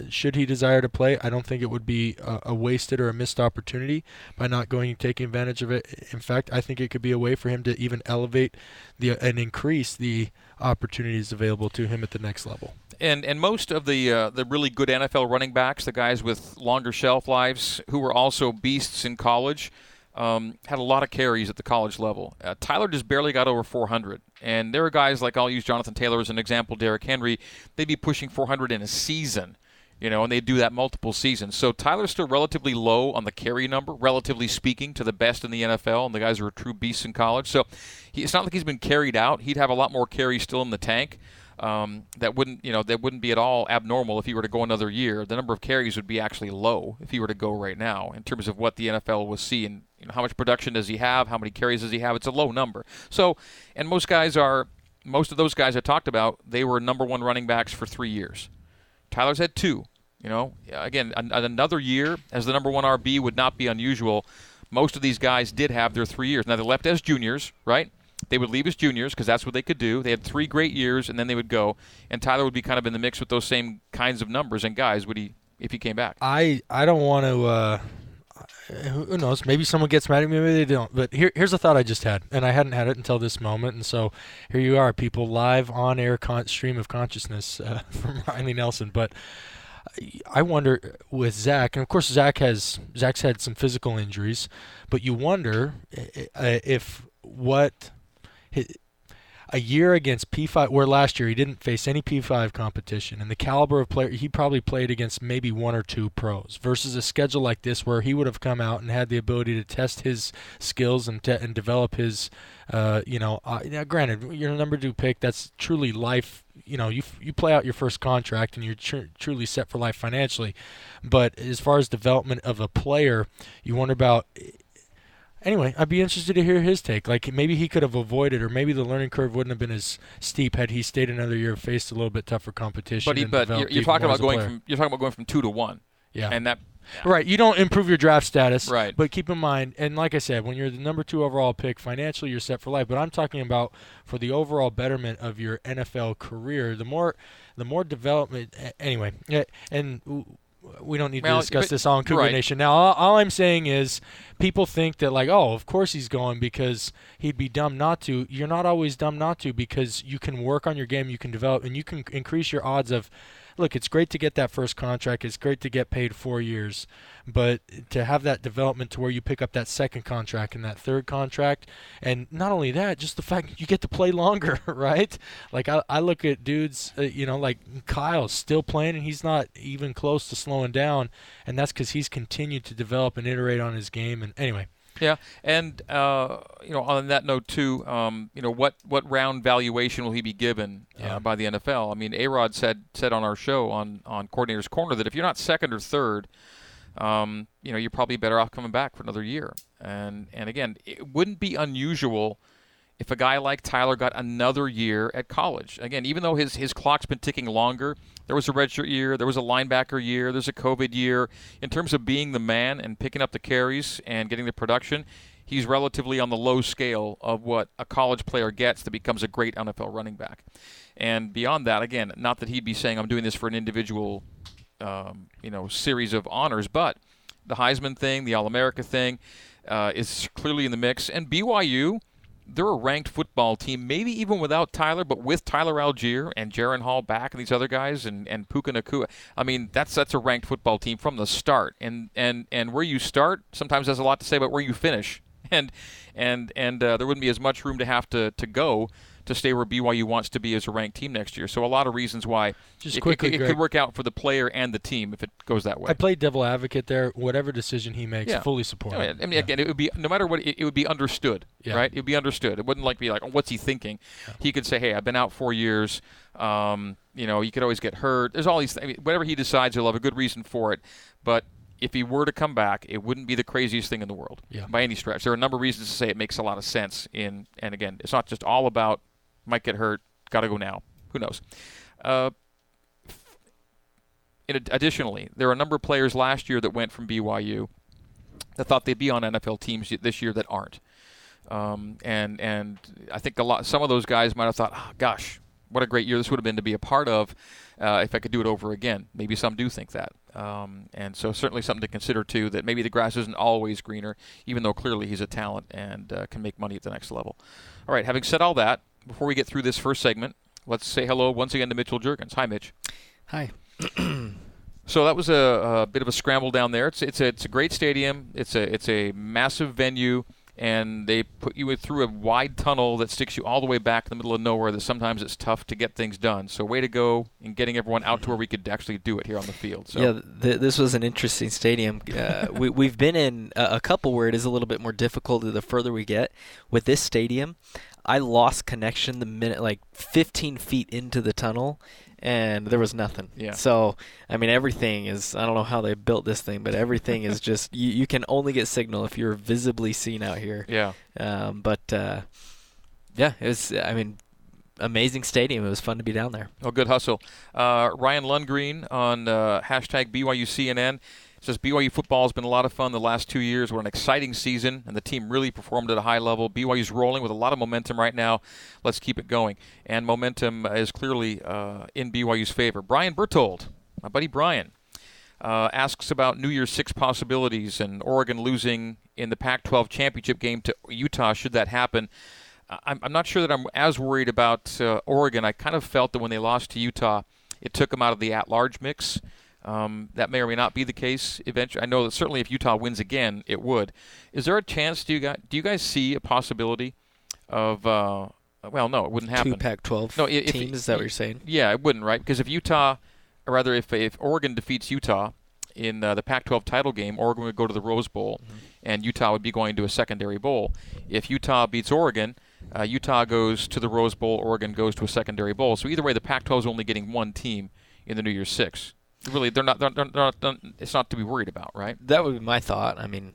S4: should he desire to play, I don't think it would be a, a, wasted or a missed opportunity by not going and taking advantage of it. In fact, I think it could be a way for him to even elevate the and increase the opportunities available to him at the next level.
S3: And and most of the uh, the really good NFL running backs, the guys with longer shelf lives, who were also beasts in college um, had a lot of carries at the college level. Uh, Tyler just barely got over 400. And there are guys like, I'll use Jonathan Taylor as an example, Derrick Henry, they'd be pushing 400 in a season, you know, and they do that multiple seasons. So Tyler's still relatively low on the carry number, relatively speaking, to the best in the NFL, and the guys are true beasts in college. So he, it's not like he's been carried out. He'd have a lot more carries still in the tank. Um, that wouldn't you know that wouldn't be at all abnormal if he were to go another year. The number of carries would be actually low if he were to go right now in terms of what the NFL was seeing you know, how much production does he have? How many carries does he have? It's a low number. So, and most guys are, most of those guys I talked about, they were number one running backs for three years. Tyler's had two. You know, again, an, another year as the number one RB would not be unusual. Most of these guys did have their three years. Now they left as juniors, right? They would leave as juniors because that's what they could do. They had three great years, and then they would go. And Tyler would be kind of in the mix with those same kinds of numbers and guys. Would he, if he came back?
S4: I I don't want to. Uh Eh, who knows? Maybe someone gets mad at me, maybe they don't. But here, here's a thought I just had, and I hadn't had it until this moment. And so here you are, people, live on air con- stream of consciousness uh, from Riley Nelson. But I wonder with Zach, and of course Zach has Zach's had some physical injuries, but you wonder eh, eh, if what a year against P5, where last year he didn't face any P5 competition, and the caliber of player he probably played against maybe one or two pros, versus a schedule like this where he would have come out and had the ability to test his skills and te- and develop his, uh, you know, uh, now granted you're a number two pick, that's truly life. You know, you you play out your first contract and you're tr- truly set for life financially, but as far as development of a player, you wonder about anyway, I'd be interested to hear his take. Like maybe he could have avoided, or maybe the learning curve wouldn't have been as steep had he stayed another year, faced a little bit tougher competition.
S3: But, he, but you're, you're talking about going from you're talking about going from two to one.
S4: Yeah,
S3: and that.
S4: Yeah. Right, you don't improve your draft status.
S3: Right,
S4: but keep in mind, and like I said, when you're the number two overall pick, financially you're set for life. But I'm talking about for the overall betterment of your NFL career. The more, the more development. Anyway, and we don't need well, to discuss this on Cougar
S3: right.
S4: Nation. Now, all, all, I'm saying is people think that, like, oh, of course he's going because he'd be dumb not to. You're not always dumb not to because you can work on your game, you can develop, and you can increase your odds of look, it's great to get that first contract. It's great to get paid four years, but to have that development to where you pick up that second contract and that third contract, and not only that, just the fact you get to play longer, right? Like I, I look at dudes, uh, you know, like Kyle's still playing and he's not even close to slowing down, and that's because he's continued to develop and iterate on his game. And anyway,
S3: yeah, and uh, you know, on that note too, um, you know, what what round valuation will he be given uh, yeah. by the NFL? I mean, Arod said said on our show on on Coordinator's Corner that if you're not second or third, um, you know, you're probably better off coming back for another year. And and again, it wouldn't be unusual if a guy like Tyler got another year at college. Again, even though his his clock's been ticking longer, there was a redshirt year, there was a linebacker year, there's a COVID year. In terms of being the man and picking up the carries and getting the production, he's relatively on the low scale of what a college player gets that becomes a great NFL running back. And beyond that, again, not that he'd be saying I'm doing this for an individual, um, you know, series of honors, but the Heisman thing, the All America thing, uh, is clearly in the mix. And BYU they're a ranked football team, maybe even without Tyler, but with Tyler Allgeier and Jaren Hall back and these other guys and, and Puka Nacua. I mean, that's that's a ranked football team from the start. And and and where you start sometimes has a lot to say about where you finish. And and and uh, there wouldn't be as much room to have to, to go to stay where BYU wants to be as a ranked team next year. So a lot of reasons why
S4: Just
S3: it,
S4: quickly,
S3: it, it could work out for the player and the team if it goes that way.
S4: I played devil advocate there. Whatever decision he makes,
S3: yeah.
S4: fully support.
S3: I mean, yeah. again, it would be no matter what, it, it would be understood,
S4: yeah.
S3: right? It would be understood. It wouldn't like be like, oh, what's he thinking? He could say, hey, I've been out four years. Um, you know, you could always get hurt. There's all these. Th- I mean, whatever he decides, he'll have a good reason for it. But if he were to come back, it wouldn't be the craziest thing in the world
S4: yeah.
S3: by any stretch. There are a number of reasons to say it makes a lot of sense. In and again, it's not just all about might get hurt, got to go now. Who knows? Uh, additionally, there are a number of players last year that went from BYU that thought they'd be on NFL teams this year that aren't. Um, and and I think a lot some of those guys might have thought, oh, gosh, what a great year this would have been to be a part of uh, if I could do it over again. Maybe some do think that. Um, and so certainly something to consider too that maybe the grass isn't always greener, even though clearly he's a talent and uh, can make money at the next level. All right, having said all that, before we get through this first segment, let's say hello once again to Mitchell Juergens. Hi, Mitch.
S15: Hi.
S3: so that was a, a, bit of a scramble down there. It's, it's a it's a great stadium. It's a it's a massive venue and they put you through a wide tunnel that sticks you all the way back in the middle of nowhere that sometimes it's tough to get things done. So way to go in getting everyone out to where we could actually do it here on the field. So.
S15: Yeah, th- this was an interesting stadium. Uh, we, we've been in a, a couple where it is a little bit more difficult the further we get. With this stadium, I lost connection the minute like 15 feet into the tunnel and there was nothing.
S3: Yeah.
S15: So I mean, everything is. I don't know how they built this thing, but everything is just. You, you can only get signal if you're visibly seen out here.
S3: Yeah.
S15: Um, but uh, yeah, it was. I mean, amazing stadium. It was fun to be down there.
S3: Oh, good hustle. Uh, Ryan Lundgren on uh, hashtag BYUCNN says BYU football has been a lot of fun the last two years. What an exciting season, and the team really performed at a high level. BYU's rolling with a lot of momentum right now. Let's keep it going. And momentum is clearly uh, in BYU's favor. Brian Bertold, my buddy Brian, uh, asks about New Year's Six possibilities and Oregon losing in the Pac 12 championship game to Utah, should that happen. I'm, I'm not sure that I'm as worried about uh, Oregon. I kind of felt that when they lost to Utah, it took them out of the at large mix. Um, that may or may not be the case eventually. I know that certainly if Utah wins again, it would. Is there a chance? Do you guys do you guys see a possibility of? Uh, well, no, it wouldn't happen.
S15: Two Pac-12
S3: no,
S15: if, teams. Is that what you're saying?
S3: Yeah, it wouldn't, right? Because if Utah, or rather, if if Oregon defeats Utah in uh, the Pac-12 title game, Oregon would go to the Rose Bowl, mm-hmm. and Utah would be going to a secondary bowl. If Utah beats Oregon, uh, Utah goes to the Rose Bowl, Oregon goes to a secondary bowl. So either way, the Pac-12 is only getting one team in the New Year's Six really they're not, they're, they're not, they're, it's not to be worried about, right?
S15: That would be my thought. I mean,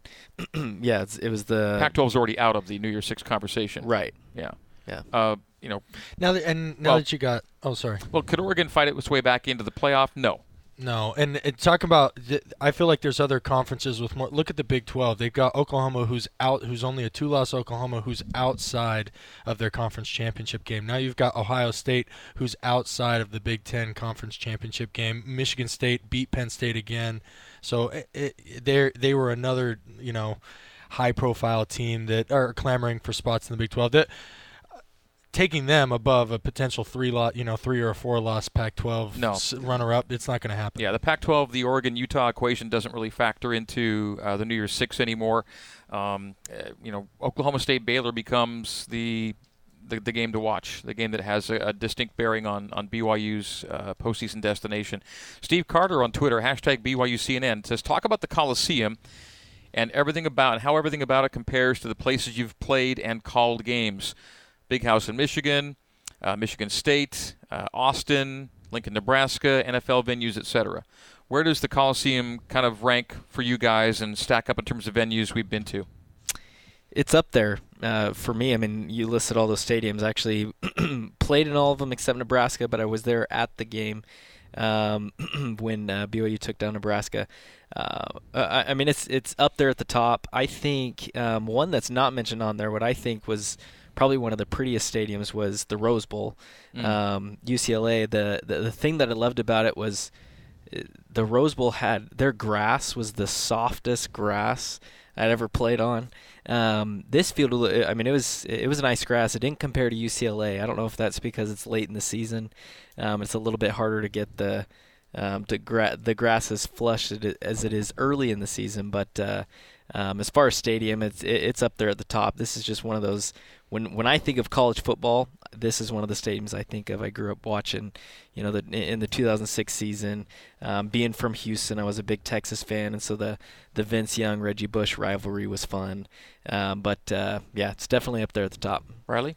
S15: yeah, it was the
S3: Pac-12 is already out of the New Year's Six conversation,
S15: right?
S3: Yeah,
S15: yeah.
S3: Uh, you know,
S4: now that, and now well, that you got, oh, sorry.
S3: Well, could Oregon fight its way back into the playoff? No.
S4: No, and, and talk about. I feel like there's other conferences with more. Look at the Big 12. They've got Oklahoma, who's out, who's only a two-loss Oklahoma, who's outside of their conference championship game. Now you've got Ohio State, who's outside of the Big Ten conference championship game. Michigan State beat Penn State again, so they they were another you know high-profile team that are clamoring for spots in the Big 12. That taking them above a potential three lot, you know, three or a four loss Pac-12
S3: no.
S4: runner up, it's not going to happen.
S3: Yeah, the Pac-12, the Oregon-Utah equation doesn't really factor into uh, the New Year's Six anymore. Um, uh, you know, Oklahoma State Baylor becomes the, the, the game to watch, the game that has a, a distinct bearing on on BYU's uh, postseason destination. Steve Carter on Twitter hashtag BYUCNN says talk about the Coliseum and everything about how everything about it compares to the places you've played and called games. Big House in Michigan, uh, Michigan State, uh, Austin, Lincoln, Nebraska, NFL venues, etc. Where does the Coliseum kind of rank for you guys and stack up in terms of venues we've been to?
S15: It's up there uh, for me. I mean, you listed all those stadiums. Actually played in all of them except Nebraska, but I was there at the game um, when uh, BYU took down Nebraska. Uh, I, I, mean, it's it's up there at the top. I think um, one that's not mentioned on there, what I think was probably one of the prettiest stadiums was the Rose Bowl. Mm. Um, UCLA. The, the the thing that I loved about it was uh, the Rose Bowl had their grass was the softest grass I'd ever played on. Um, this field, I mean, it was it was nice grass. It didn't compare to UCLA. I don't know if that's because it's late in the season. Um, it's a little bit harder to get the um, to gra- the grass as flush as it is early in the season, but uh, um, as far as stadium, it's it's up there at the top. This is just one of those when when I think of college football, this is one of the stadiums I think of. I grew up watching, you know, the in the 2006 season. Um, being from Houston, I was a big Texas fan, and so the the Vince Young Reggie Bush rivalry was fun. Um, but uh, yeah, it's definitely up there at the top.
S3: Riley,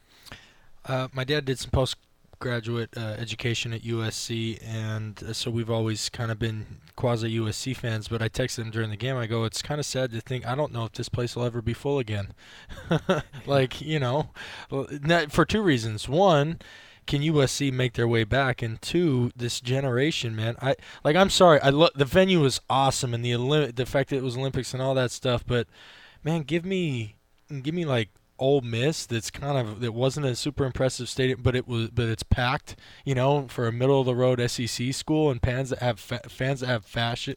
S4: uh, my dad did some post graduate uh, education at USC, and uh, so we've always kind of been quasi USC fans. But I texted him during the game. I go, "It's kind of sad to think I don't know if this place will ever be full again." like you know, for two reasons. One, can USC make their way back? And two, this generation, man. I like. I'm sorry. I look. The venue was awesome, and the Olymp- the fact that it was Olympics and all that stuff. But man, give me, give me like Ole Miss that's kind of it wasn't a super impressive stadium, but it was but it's packed. You know, for a middle of the road SEC school and fans that have fa- fans that have fashion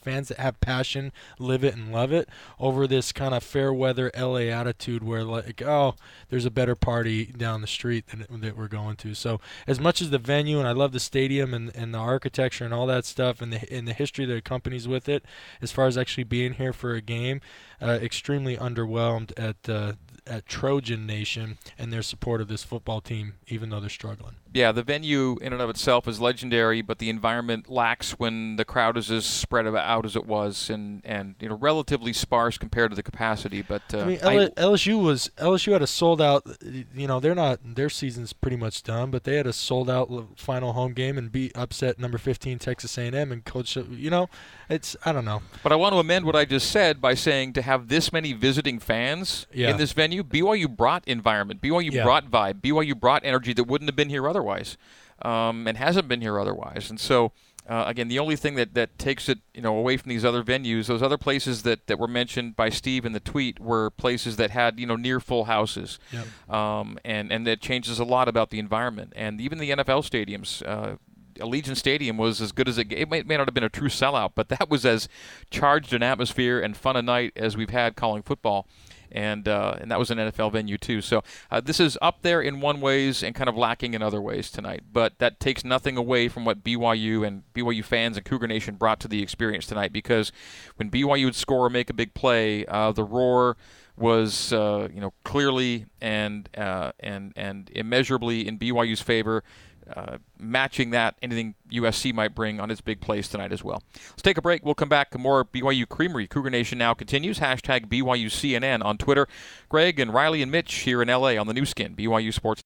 S4: fans that have passion live it and love it over this kind of fair weather LA attitude where like oh there's a better party down the street than that we're going to so as much as the venue and I love the stadium and, and the architecture and all that stuff and the and the history that accompanies with it as far as actually being here for a game uh, extremely underwhelmed at uh, at Trojan Nation and their support of this football team even though they're struggling
S3: yeah, the venue in and of itself is legendary, but the environment lacks when the crowd is as spread out as it was, and, and you know relatively sparse compared to the capacity. But uh,
S4: I mean, LSU was LSU had a sold out. You know, they're not their season's pretty much done, but they had a sold out final home game and beat upset number 15 Texas A&M and coach. You know, it's I don't know.
S3: But I want to amend what I just said by saying to have this many visiting fans
S4: yeah.
S3: in this venue, BYU brought environment, BYU
S4: Yeah.
S3: brought vibe, BYU brought energy that wouldn't have been here otherwise, um, and hasn't been here otherwise. And so. Uh, again, the only thing that, that takes it, you know, away from these other venues, those other places that, that were mentioned by Steve in the tweet were places that had, you know, near full houses,
S4: Yep.
S3: um, and and that changes a lot about the environment. And even the NFL stadiums, uh, Allegiant Stadium was as good as it. It may, may not have been a true sellout, but that was as charged an atmosphere and fun a night as we've had calling football. And uh, and that was an NFL venue too. So uh, this is up there in one ways and kind of lacking in other ways tonight. But that takes nothing away from what BYU and BYU fans and Cougar Nation brought to the experience tonight. Because when BYU would score or make a big play, uh, the roar was uh, you know clearly and uh, and and immeasurably in BYU's favor, uh, matching that anything USC might bring on its big plays tonight as well. Let's take a break. We'll come back. To more BYU Creamery. Cougar Nation now continues. Hashtag BYUCNN on Twitter. Greg and Riley and Mitch here in LA on the Nu Skin BYU Sports.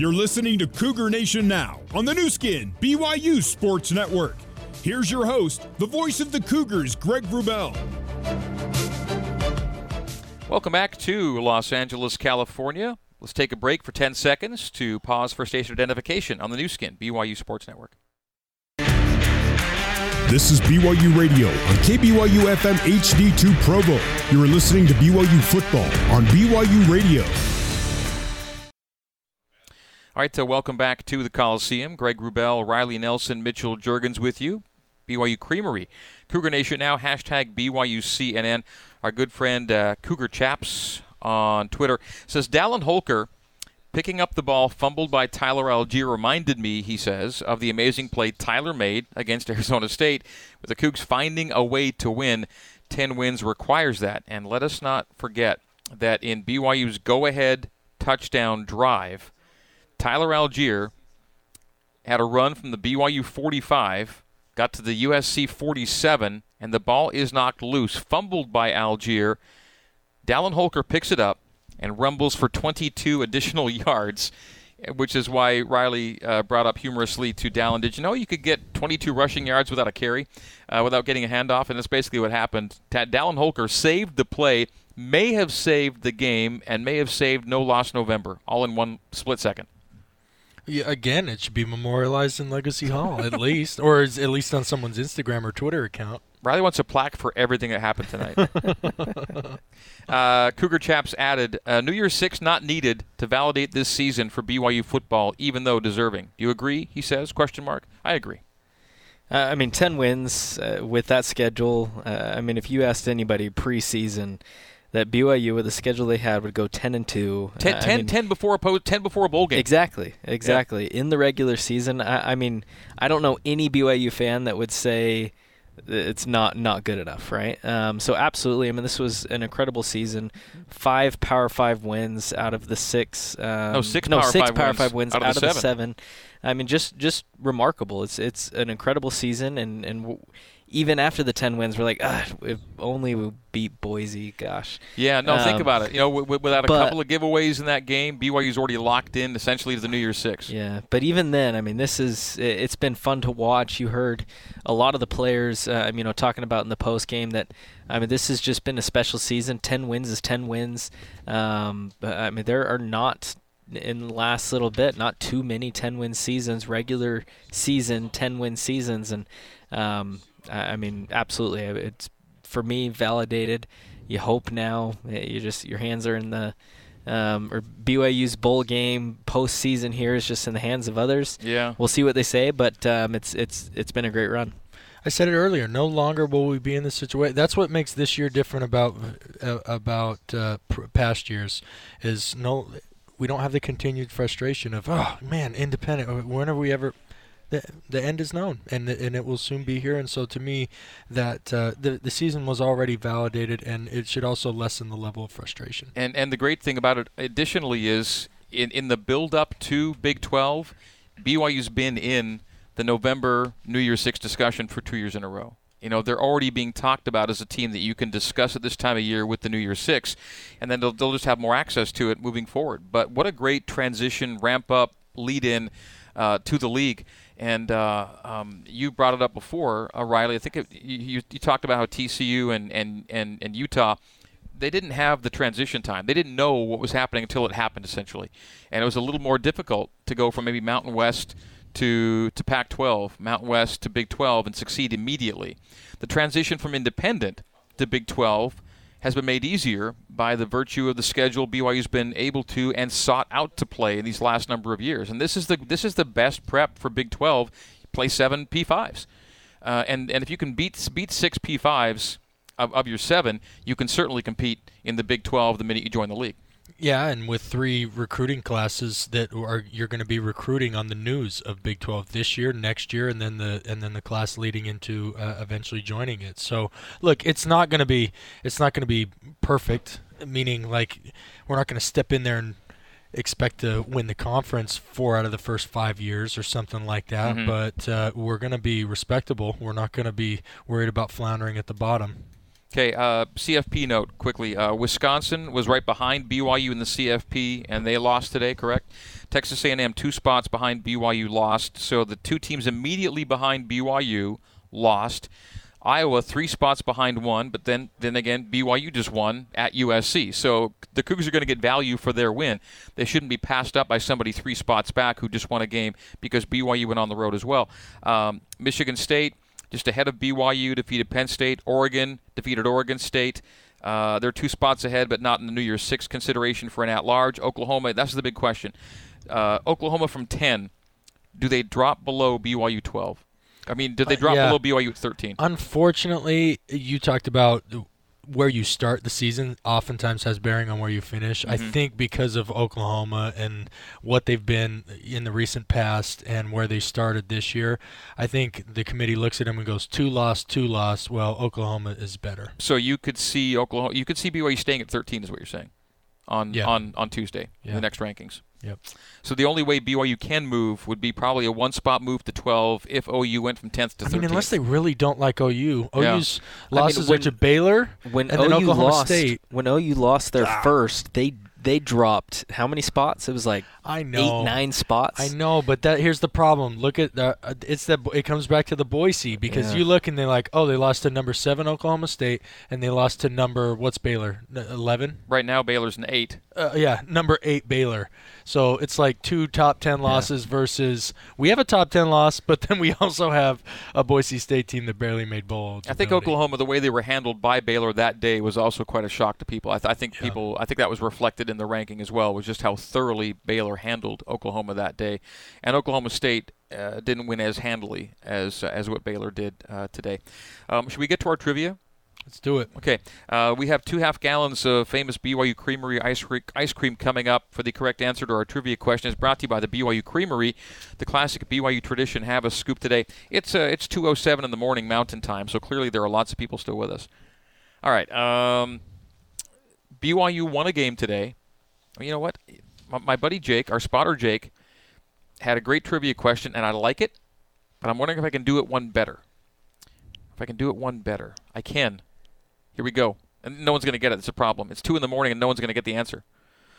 S1: You're listening to Cougar Nation now on the Nu Skin BYU Sports Network. Here's your host, the voice of the Cougars, Greg Wrubell.
S3: Welcome back to Los Angeles, California. Let's take a break for 10 seconds to pause for station identification on the Nu Skin BYU Sports Network.
S1: This is BYU Radio on KBYU FM HD2 Provo. You're listening to BYU football on BYU Radio.
S3: All right, so welcome back to the Coliseum. Greg Wrubell, Riley Nelson, Mitchell Juergens with you. BYU Creamery. Cougar Nation now, hashtag BYUCNN. Our good friend uh, Cougar Chaps on Twitter says Dallin Holker picking up the ball fumbled by Tyler Allgeier reminded me, he says, of the amazing play Tyler made against Arizona State with the Cougs finding a way to win. 10 wins requires that. And let us not forget that in BYU's go ahead touchdown drive, Tyler Allgeier had a run from the BYU 45, got to the USC 47, and the ball is knocked loose, fumbled by Allgeier. Dallin Holker picks it up and rumbles for 22 additional yards, which is why Riley uh, brought up humorously to Dallin. Did you know you could get 22 rushing yards without a carry, uh, without getting a handoff? And that's basically what happened. Dallin Holker saved the play, may have saved the game, and may have saved no loss November, all in one split second.
S4: Yeah, again, it should be memorialized in Legacy Hall at least, or is at least on someone's Instagram or Twitter account.
S3: Riley wants a plaque for everything that happened tonight. uh, Cougar Chaps added, uh, New Year's Six not needed to validate this season for BYU football, even though deserving. Do you agree? He says. Question mark. I agree.
S15: Uh, I mean, 10 wins uh, with that schedule. Uh, I mean, if you asked anybody preseason that BYU with the schedule they had would go 10 and 2.
S3: 10,
S15: uh, I
S3: 10,
S15: mean,
S3: 10 before a po- 10 before a bowl game.
S15: Exactly, exactly. In the regular season, I, I mean, I don't know any BYU fan that would say it's not not good enough, right? Um, so absolutely, I mean, this was an incredible season. Five Power Five wins out of the six. Um,
S3: No, six
S15: no,
S3: Power
S15: six
S3: Five
S15: Power
S3: wins
S15: Five wins
S3: out of the seven.
S15: seven. I mean, just just remarkable. It's it's an incredible season, and and even after the ten wins, we're like, if only we beat Boise. Gosh.
S3: Yeah, no, think
S15: Um,
S3: about it. You know, w- w- without a
S15: but-
S3: couple of giveaways in that game, BYU's already locked in essentially to the New Year's Six.
S15: Yeah, but even then, I mean, this is it's been fun to watch. You heard a lot of the players, uh, I mean, you know, talking about in the post game that I mean, this has just been a special season. Ten wins is ten wins. Um, but, I mean, there are not in the last little bit. Not too many 10 win seasons, regular season 10 win seasons, and um, I, I mean, absolutely, it's for me validated. You hope now. You just your hands are in the um, or BYU's bowl game postseason here is just in the hands of others.
S3: Yeah,
S15: we'll see what they say, but um, it's it's it's been a great run.
S4: I said it earlier. No longer will we be in this situation. That's what makes this year different about uh, about uh, past years. Is no, we don't have the continued frustration of oh man, independent. Whenever we ever the, the end is known and and it will soon be here and so to me that uh, the the season was already validated and it should also lessen the level of frustration
S3: and and the great thing about it additionally is in in the build up to Big 12 BYU's been in the November New Year's 6 discussion for 2 years in a row you know they're already being talked about as a team that you can discuss at this time of year with the New Year's Six, and then they'll, they'll just have more access to it moving forward. But what a great transition, ramp up, lead in uh, to the league. And uh, um, you brought it up before, uh, Riley. I think it, you, you talked about how TCU and, and, and, and Utah they didn't have the transition time. They didn't know what was happening until it happened, essentially, and it was a little more difficult to go from maybe Mountain West to to Pac-12, Mountain West to Big 12, and succeed immediately. The transition from independent to Big 12 has been made easier by the virtue of the schedule BYU's been able to and sought out to play in these last number of years. And this is the this is the best prep for Big 12. Play seven P5s, uh, and and if you can beat beat six P5s of, of your seven, you can certainly compete in the Big 12 the minute you join the league.
S4: Yeah, and with three recruiting classes that are you're going to be recruiting on the news of Big 12 this year, next year, and then the and then the class leading into uh, eventually joining it. So look, it's not going to be it's not going to be perfect. Meaning, like we're not going to step in there and expect to win the conference four out of the first five years or something like that. Mm-hmm. But uh, we're going to be respectable. We're not going to be worried about floundering at the bottom.
S3: Okay, uh, CFP note quickly. Uh, Wisconsin was right behind BYU in the CFP, and they lost today. Correct? Texas A&M two spots behind BYU lost. So the two teams immediately behind BYU lost. Iowa three spots behind one, but then then again BYU just won at USC. So the Cougars are going to get value for their win. They shouldn't be passed up by somebody three spots back who just won a game because BYU went on the road as well. Um, Michigan State just ahead of BYU, defeated Penn State. Oregon defeated Oregon State. Uh, they're two spots ahead, but not in the New Year's Six consideration for an at-large. Oklahoma, that's the big question. Uh, Oklahoma from 10, do they drop below BYU 12? I mean, did they uh, drop uh, yeah. below BYU 13?
S4: Unfortunately, you talked about where you start the season oftentimes has bearing on where you finish. Mm-hmm. I think because of Oklahoma and what they've been in the recent past and where they started this year, I think the committee looks at them and goes two loss, two loss. Well, Oklahoma is better.
S3: So you could see Oklahoma, you could see BYU staying at 13, is what you're saying, on yeah. on on Tuesday yeah. in the next rankings.
S4: Yep.
S3: So the only way BYU can move would be probably a one spot move to 12 if OU went from 10th to 13th. I
S4: mean, unless they really don't like OU. OU's yeah. losses I mean, when, are to Baylor when and OU then Oklahoma
S15: lost,
S4: State.
S15: When OU lost their ah. first, they they dropped how many spots? It was like
S4: I know
S15: eight nine spots.
S4: I know, but that here's the problem. Look at the uh, it's that it comes back to the Boise because yeah. you look and they're like, oh, they lost to number seven Oklahoma State and they lost to number what's Baylor eleven.
S3: Right now, Baylor's an eight.
S4: Uh, yeah, number eight Baylor. So it's like two top ten losses yeah. versus we have a top ten loss, but then we also have a Boise State team that barely made bowl.
S3: I think Oklahoma, the way they were handled by Baylor that day, was also quite a shock to people. I, th- I think yeah. people, I think that was reflected in the ranking as well, was just how thoroughly Baylor handled Oklahoma that day, and Oklahoma State uh, didn't win as handily as uh, as what Baylor did uh, today. Um, should we get to our trivia?
S4: Let's do it.
S3: Okay. Uh, we have two half gallons of famous BYU Creamery ice, cre- ice cream coming up for the correct answer to our trivia question. is brought to you by the BYU Creamery, the classic BYU tradition. Have a scoop today. It's uh, it's 2:07 in the morning Mountain Time, so clearly there are lots of people still with us. All right. Um, BYU won a game today. You know what? My, my buddy Jake, our spotter Jake, had a great trivia question, and I like it, but I'm wondering if I can do it one better. If I can do it one better, I can. Here we go. And no one's going to get it. It's a problem. It's 2 in the morning and no one's going to get the answer.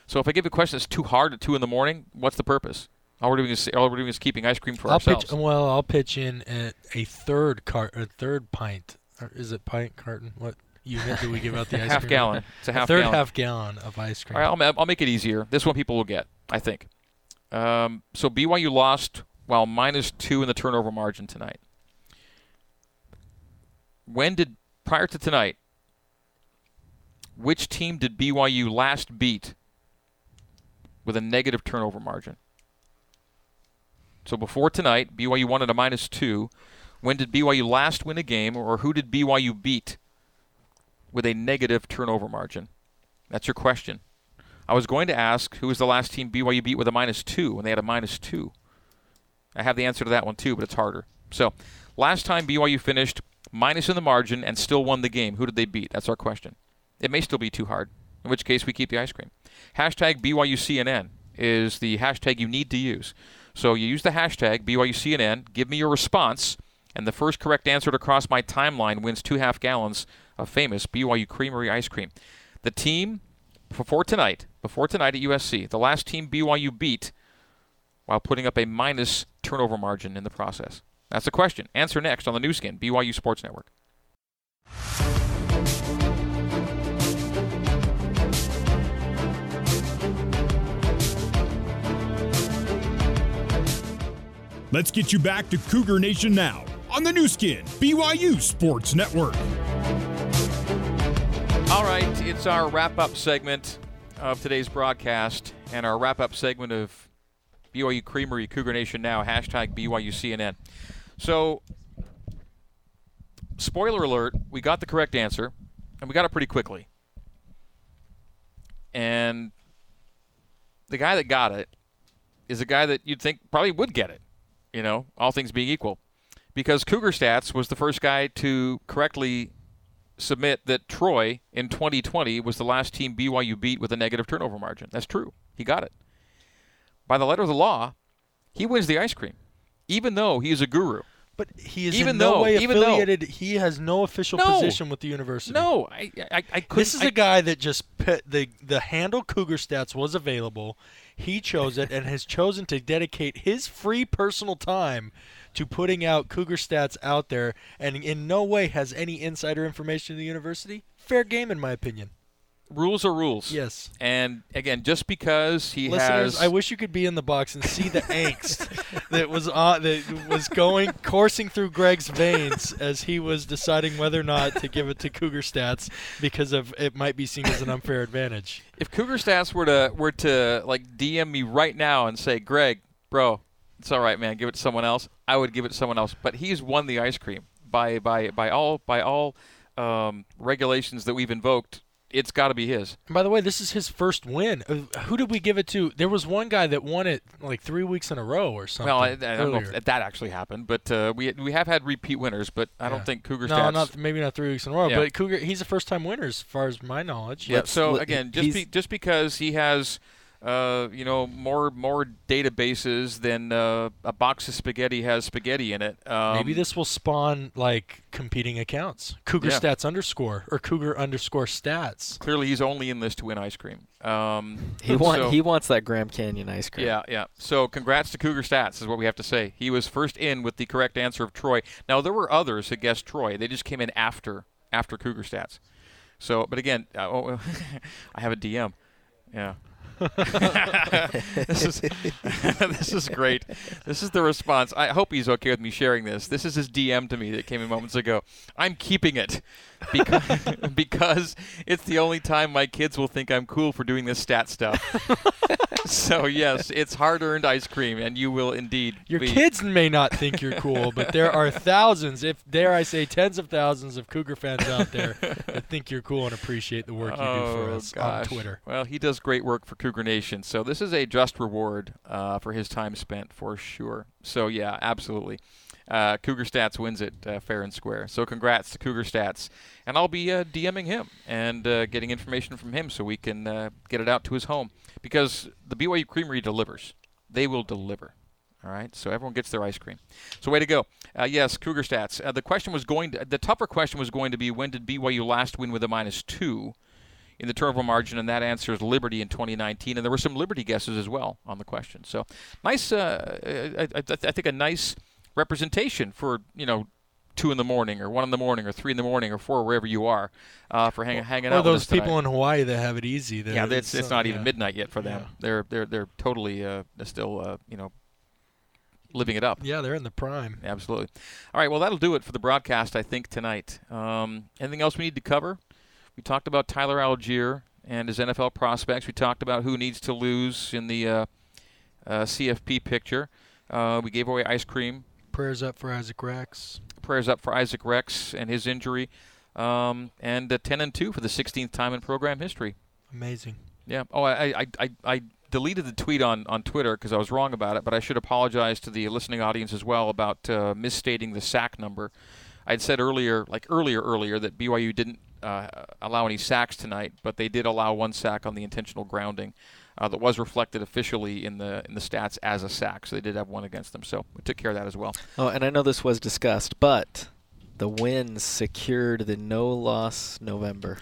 S3: So if I give a question that's too hard at 2 in the morning, what's the purpose? All we're doing is, all we're doing is keeping ice cream for
S4: I'll
S3: ourselves.
S4: Pitch, well, I'll pitch in a, a third cart, a third pint. Or is it pint carton? What unit do we give out the ice
S3: half
S4: cream?
S3: gallon. It's a half
S4: a third
S3: gallon.
S4: half gallon of ice cream.
S3: All right, I'll, I'll make it easier. This one people will get. I think. Um, so BYU lost while minus two in the turnover margin tonight. When did prior to tonight? Which team did BYU last beat with a negative turnover margin? So before tonight, BYU won at a minus two. When did BYU last win a game, or who did BYU beat with a negative turnover margin? That's your question. I was going to ask who was the last team BYU beat with a minus two when they had a minus two. I have the answer to that one too, but it's harder. So, last time BYU finished minus in the margin and still won the game, who did they beat? That's our question. It may still be too hard, in which case we keep the ice cream. Hashtag BYUCNN is the hashtag you need to use. So you use the hashtag BYUCNN, give me your response, and the first correct answer to cross my timeline wins two half gallons famous BYU Creamery ice cream. The team before tonight, before tonight at USC, the last team BYU beat while putting up a minus turnover margin in the process. That's the question. Answer next on the Nu Skin, BYU Sports Network.
S1: Let's get you back to Cougar Nation now on the Nu Skin, BYU Sports Network.
S3: All right, it's our wrap up segment of today's broadcast and our wrap up segment of BYU Creamery Cougar Nation Now, hashtag BYUCNN. So, spoiler alert, we got the correct answer, and we got it pretty quickly. And the guy that got it is a guy that you'd think probably would get it, you know, all things being equal. Because Cougar Stats was the first guy to correctly submit that Troy in 2020 was the last team BYU beat with a negative turnover margin. That's true. He got it. By the letter of the law, he wins the ice cream, even though he is a guru.
S4: But he is
S3: even
S4: in
S3: though,
S4: no way
S3: even though-
S4: affiliated. he has no official
S3: No.
S4: position with the university.
S3: No, I, I, I couldn't.
S4: This is
S3: I-
S4: a guy that just put the the handle Cougar Stats was available. He chose it and has chosen to dedicate his free personal time to putting out Cougar Stats out there, and in no way has any insider information to the university. Fair game, in my opinion.
S3: Rules are rules.
S4: Yes.
S3: And again, just because he
S4: Listeners,
S3: has,
S4: I wish you could be in the box and see the angst that was on, that was going coursing through Greg's veins as he was deciding whether or not to give it to Cougar Stats because of it might be seen as an unfair advantage.
S3: if Cougar Stats were to were to like DM me right now and say, Greg, bro, it's all right, man, give it to someone else, I would give it to someone else. But he's won the ice cream by by by all by all um, regulations that we've invoked. It's got to be his.
S4: And by the way, this is his first win. Uh, Who did we give it to? There was one guy that won it like three weeks in a row or something.
S3: Well, I, I don't know if that actually happened, but uh, we we have had repeat winners, but I don't
S4: Yeah.
S3: think Cougar
S4: no,
S3: Stats.
S4: not maybe not three weeks in a row,
S3: Yeah.
S4: but Cougar. He's a first-time winner as far as my knowledge.
S3: Yeah. so again, just be, just because he has, uh, you know, more more databases than uh, a box of spaghetti has spaghetti in it. Um,
S4: Maybe this will spawn like competing accounts. Cougar
S3: Yeah.
S4: Stats underscore or Cougar underscore Stats.
S3: Clearly, he's only in this to win ice cream. Um,
S15: He want
S3: so-
S15: he wants that Grand Canyon ice cream.
S3: Yeah, yeah. So congrats to Cougar Stats is what we have to say. He was first in with the correct answer of Troy. Now there were others that guessed Troy. They just came in after after Cougar Stats. So, but again, uh, oh, I have a DM. Yeah. this is this is great. This is the response. I hope he's okay with me sharing this. This is his DM to me that came in moments ago. I'm keeping it because because it's the only time my kids will think I'm cool for doing this stat stuff. so yes, it's hard-earned ice cream, and you will indeed.
S4: Your
S3: be-
S4: kids may not think you're cool, but there are thousands, if dare I say, tens of thousands of Cougar fans out there that think you're cool and appreciate the work you do for
S3: Oh,
S4: us on. Twitter.
S3: Well, he does great work for Cougar Nation, so this is a just reward uh, for his time spent for sure. So yeah, absolutely. Uh, Cougar Stats wins it uh, fair and square. So congrats to Cougar Stats, and I'll be uh, DMing him and uh, getting information from him so we can uh, get it out to his home because the BYU Creamery delivers. They will deliver. All right, so everyone gets their ice cream. So way to go. Uh, yes, Cougar Stats. The question was going to, the tougher question was going to be when did BYU last win with a minus two? in the turnover margin, and that answer is Liberty in 2019. And there were some Liberty guesses as well on the question. So nice, uh, I, I, I think a nice representation for you know two in the morning or one in the morning or three in the morning or four wherever you are uh, for hang, hanging
S4: or
S3: out.
S4: those
S3: with
S4: people
S3: tonight.
S4: in Hawaii that have it easy.
S3: Yeah, it's, it's
S4: so-
S3: not even midnight yet for them.
S4: Yeah.
S3: They're they're they're totally uh, still uh, you know living it up.
S4: Yeah, they're in the prime.
S3: Absolutely. All right, well that'll do it for the broadcast I think tonight. Um, anything else we need to cover? We talked about Tyler Allgeier and his NFL prospects. We talked about who needs to lose in the uh, uh, CFP picture. Uh, we gave away ice cream.
S4: Prayers up for Isaac Rex.
S3: Prayers up for Isaac Rex and his injury. Um, and uh, 10 and 2 for the 16th time in program history.
S4: Amazing.
S3: Yeah. Oh, I I, I, I deleted the tweet on, on Twitter because I was wrong about it, but I should apologize to the listening audience as well about uh, misstating the sack number. I'd said earlier, like earlier, earlier, that BYU didn't uh, allow any sacks tonight, but they did allow one sack on the intentional grounding. Uh, that was reflected officially in the in the stats as a sack, so they did have one against them. So we took care of that as well.
S15: Oh, and I know this was discussed, but the win secured the no loss November.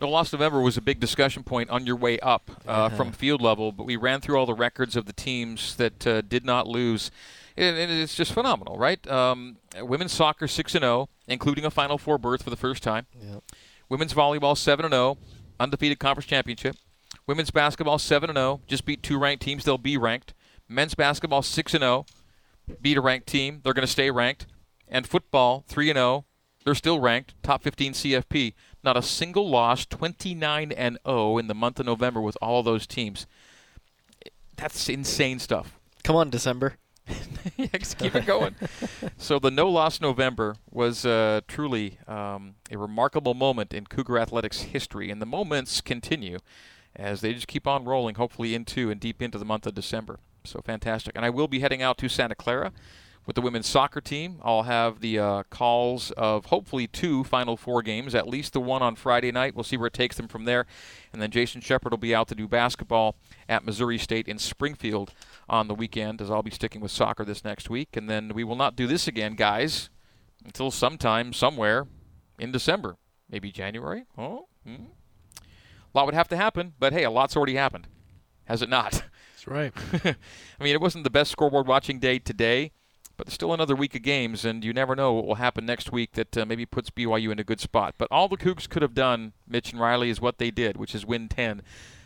S3: No loss November was a big discussion point on your way up uh,
S15: Uh-huh.
S3: from field level, but we ran through all the records of the teams that uh, did not lose. And and it's just phenomenal, right? Um, women's soccer 6 and 0, including a Final Four berth for the first time.
S15: Yep.
S3: Women's volleyball 7 and 0, undefeated conference championship. Women's basketball 7 and 0, just beat two ranked teams. They'll be ranked. Men's basketball 6 and 0, beat a ranked team. They're going to stay ranked. And football 3 and 0, they're still ranked, top 15 CFP. Not a single loss, 29 and 0 in the month of November with all those teams. That's insane stuff.
S15: Come on, December.
S3: keep it going. so the no loss November was uh, truly um, a remarkable moment in Cougar athletics history, and the moments continue as they just keep on rolling, hopefully into and deep into the month of December. So fantastic! And I will be heading out to Santa Clara with the women's soccer team. I'll have the uh, calls of hopefully two Final Four games, at least the one on Friday night. We'll see where it takes them from there. And then Jason Shepard will be out to do basketball at Missouri State in Springfield on the weekend, as I'll be sticking with soccer this next week. And then we will not do this again, guys, until sometime, somewhere in December. Maybe January? Oh, hmm. A lot would have to happen, but hey, a lot's already happened. Has it not?
S4: That's right.
S3: I mean, it wasn't the best scoreboard watching day today, but there's still another week of games, and you never know what will happen next week that uh, maybe puts BYU in a good spot. But all the Cougs could have done, Mitch and Riley, is what they did, which is win 10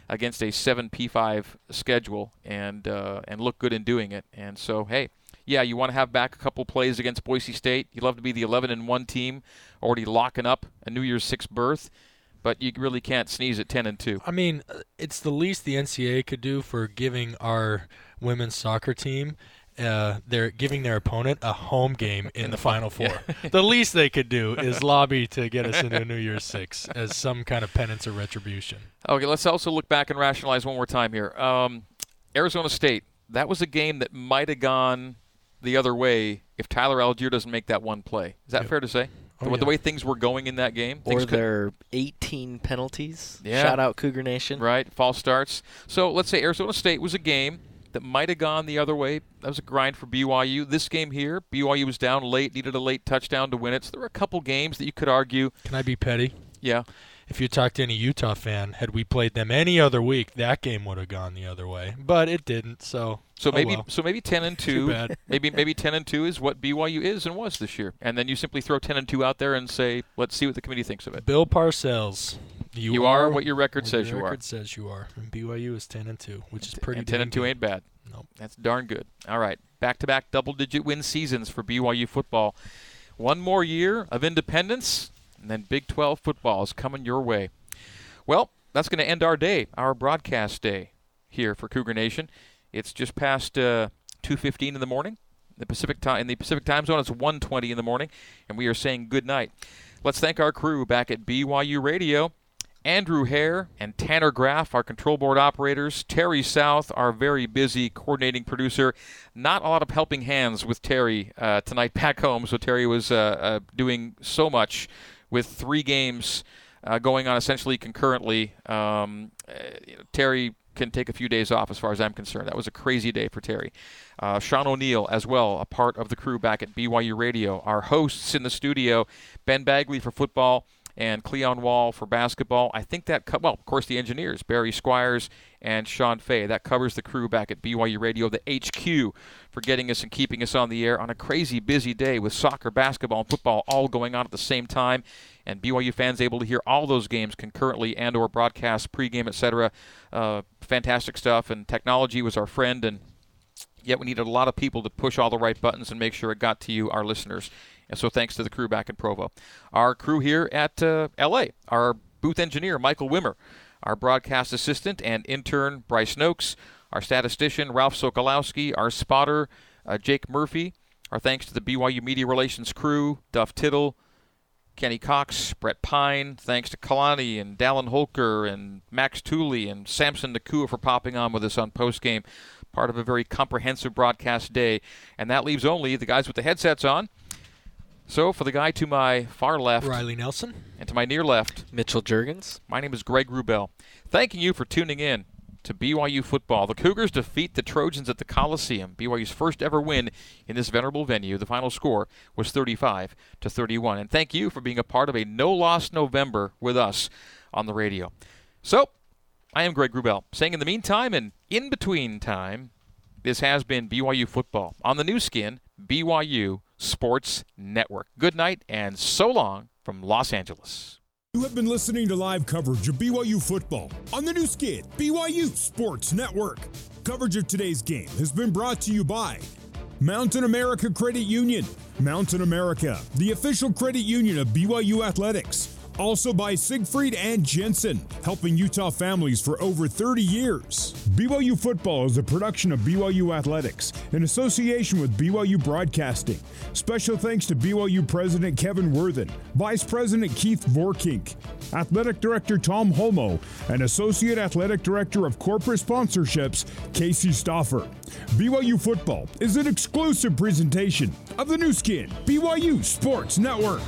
S3: against a 7 P5 schedule and uh, and look good in doing it. And so, hey, yeah, you want to have back a couple plays against Boise State. You love to be the 11 and 1 team, already locking up a New Year's Six berth, but you really can't sneeze at 10 and 2.
S4: I mean, uh, it's the least the NCAA could do for giving our women's soccer team. Uh, they're giving their opponent a home game in, the, Final Four.
S3: yeah.
S4: the least they could do is lobby to get us into New Year's Six as some kind of penance or retribution.
S3: Okay, let's also look back and rationalize one more time here. Um, Arizona State, that was a game that might have gone the other way if Tyler Allgeier doesn't make that one play. Is that
S4: Yep.
S3: fair to say?
S4: Oh,
S3: the,
S4: yeah.
S3: the way things were going in that game, things
S15: Or
S3: could-
S15: their 18 penalties.
S3: Yeah.
S15: Shout out Cougar Nation.
S3: right false starts. So let's say Arizona State was a game that might have gone the other way. That was a grind for BYU. This game here, BYU was down late, needed a late touchdown to win it. So there were a couple games that you could argue.
S4: Can I be petty?
S3: Yeah.
S4: If you talk to any Utah fan, had we played them any other week, that game would have gone the other way. But it didn't. So
S3: So
S4: oh
S3: maybe
S4: well.
S3: so maybe ten and two.
S4: bad.
S3: maybe maybe ten and two is what BYU is and was this year. And then you simply throw ten and two out there and say, let's see what the committee thinks of it.
S4: Bill Parcells. You,
S3: You are what your record says
S4: your
S3: you are.
S4: record says you are. And BYU is ten and two, which is pretty.
S3: and ten and two
S4: good.
S3: ain't bad.
S4: Nope.
S3: That's darn good. All right, back to back double digit win seasons for BYU football. One more year of independence, and then Big 12 football is coming your way. Well, that's going to end our day, our broadcast day here for Cougar Nation. It's just past uh, 2:15 in the morning. The Pacific time in the Pacific time zone, it's 1:20 in the morning, and we are saying good night. Let's thank our crew back at BYU Radio. Andrew Hare and Tanner Graff, our control board operators. Terry South, our very busy coordinating producer. Not a lot of helping hands with Terry uh, tonight back home, so Terry was uh, uh, doing so much with three games uh, going on essentially concurrently. Um, uh, you know, Terry can take a few days off as far as I'm concerned. That was a crazy day for Terry. Uh, Sean O'Neill, as well, a part of the crew back at BYU Radio. Our hosts in the studio, Ben Bagley for football and Cleon Wall for basketball. I think that, co- well, of course, the engineers, Barry Squires and Sean Fay. That covers the crew back at BYU Radio, the HQ, for getting us and keeping us on the air on a crazy busy day with soccer, basketball, and football all going on at the same time. And BYU fans able to hear all those games concurrently and or broadcast pregame, etc. Uh, fantastic stuff. And technology was our friend, and yet we needed a lot of people to push all the right buttons and make sure it got to you, our listeners. And so thanks to the crew back in Provo. Our crew here at uh, LA, our booth engineer, Michael Wimmer, our broadcast assistant and intern, Bryce Noakes, our statistician, Ralph Sokolowski, our spotter, uh, Jake Murphy. Our thanks to the BYU Media Relations crew, Duff Tittle, Kenny Cox, Brett Pine. Thanks to Kalani and Dallin Holker and Max Tooley and Samson Nacua for popping on with us on postgame. Part of a very comprehensive broadcast day. And that leaves only the guys with the headsets on. So, for the guy to my far left,
S4: Riley Nelson,
S3: and to my near left,
S15: Mitchell Juergens.
S3: My name is Greg Wrubell. Thanking you for tuning in to BYU football. The Cougars defeat the Trojans at the Coliseum. BYU's first ever win in this venerable venue. The final score was 35 to 31. And thank you for being a part of a no-loss November with us on the radio. So, I am Greg Wrubell, saying in the meantime and in between time, this has been BYU football on the Nu Skin, BYU Sports Network. Good night and so long from Los Angeles.
S1: You have been listening to live coverage of BYU football on the Nu Skin, BYU Sports Network. Coverage of today's game has been brought to you by Mountain America Credit Union. Mountain America, the official credit union of BYU Athletics. Also by Siegfried and Jensen, helping Utah families for over 30 years. BYU Football is a production of BYU Athletics in association with BYU Broadcasting. Special thanks to BYU President Kevin Worthen, Vice President Keith Vorkink, Athletic Director Tom Holmoe, and Associate Athletic Director of Corporate Sponsorships, Casey Stoffer. BYU Football is an exclusive presentation of the Nu Skin, BYU Sports Network.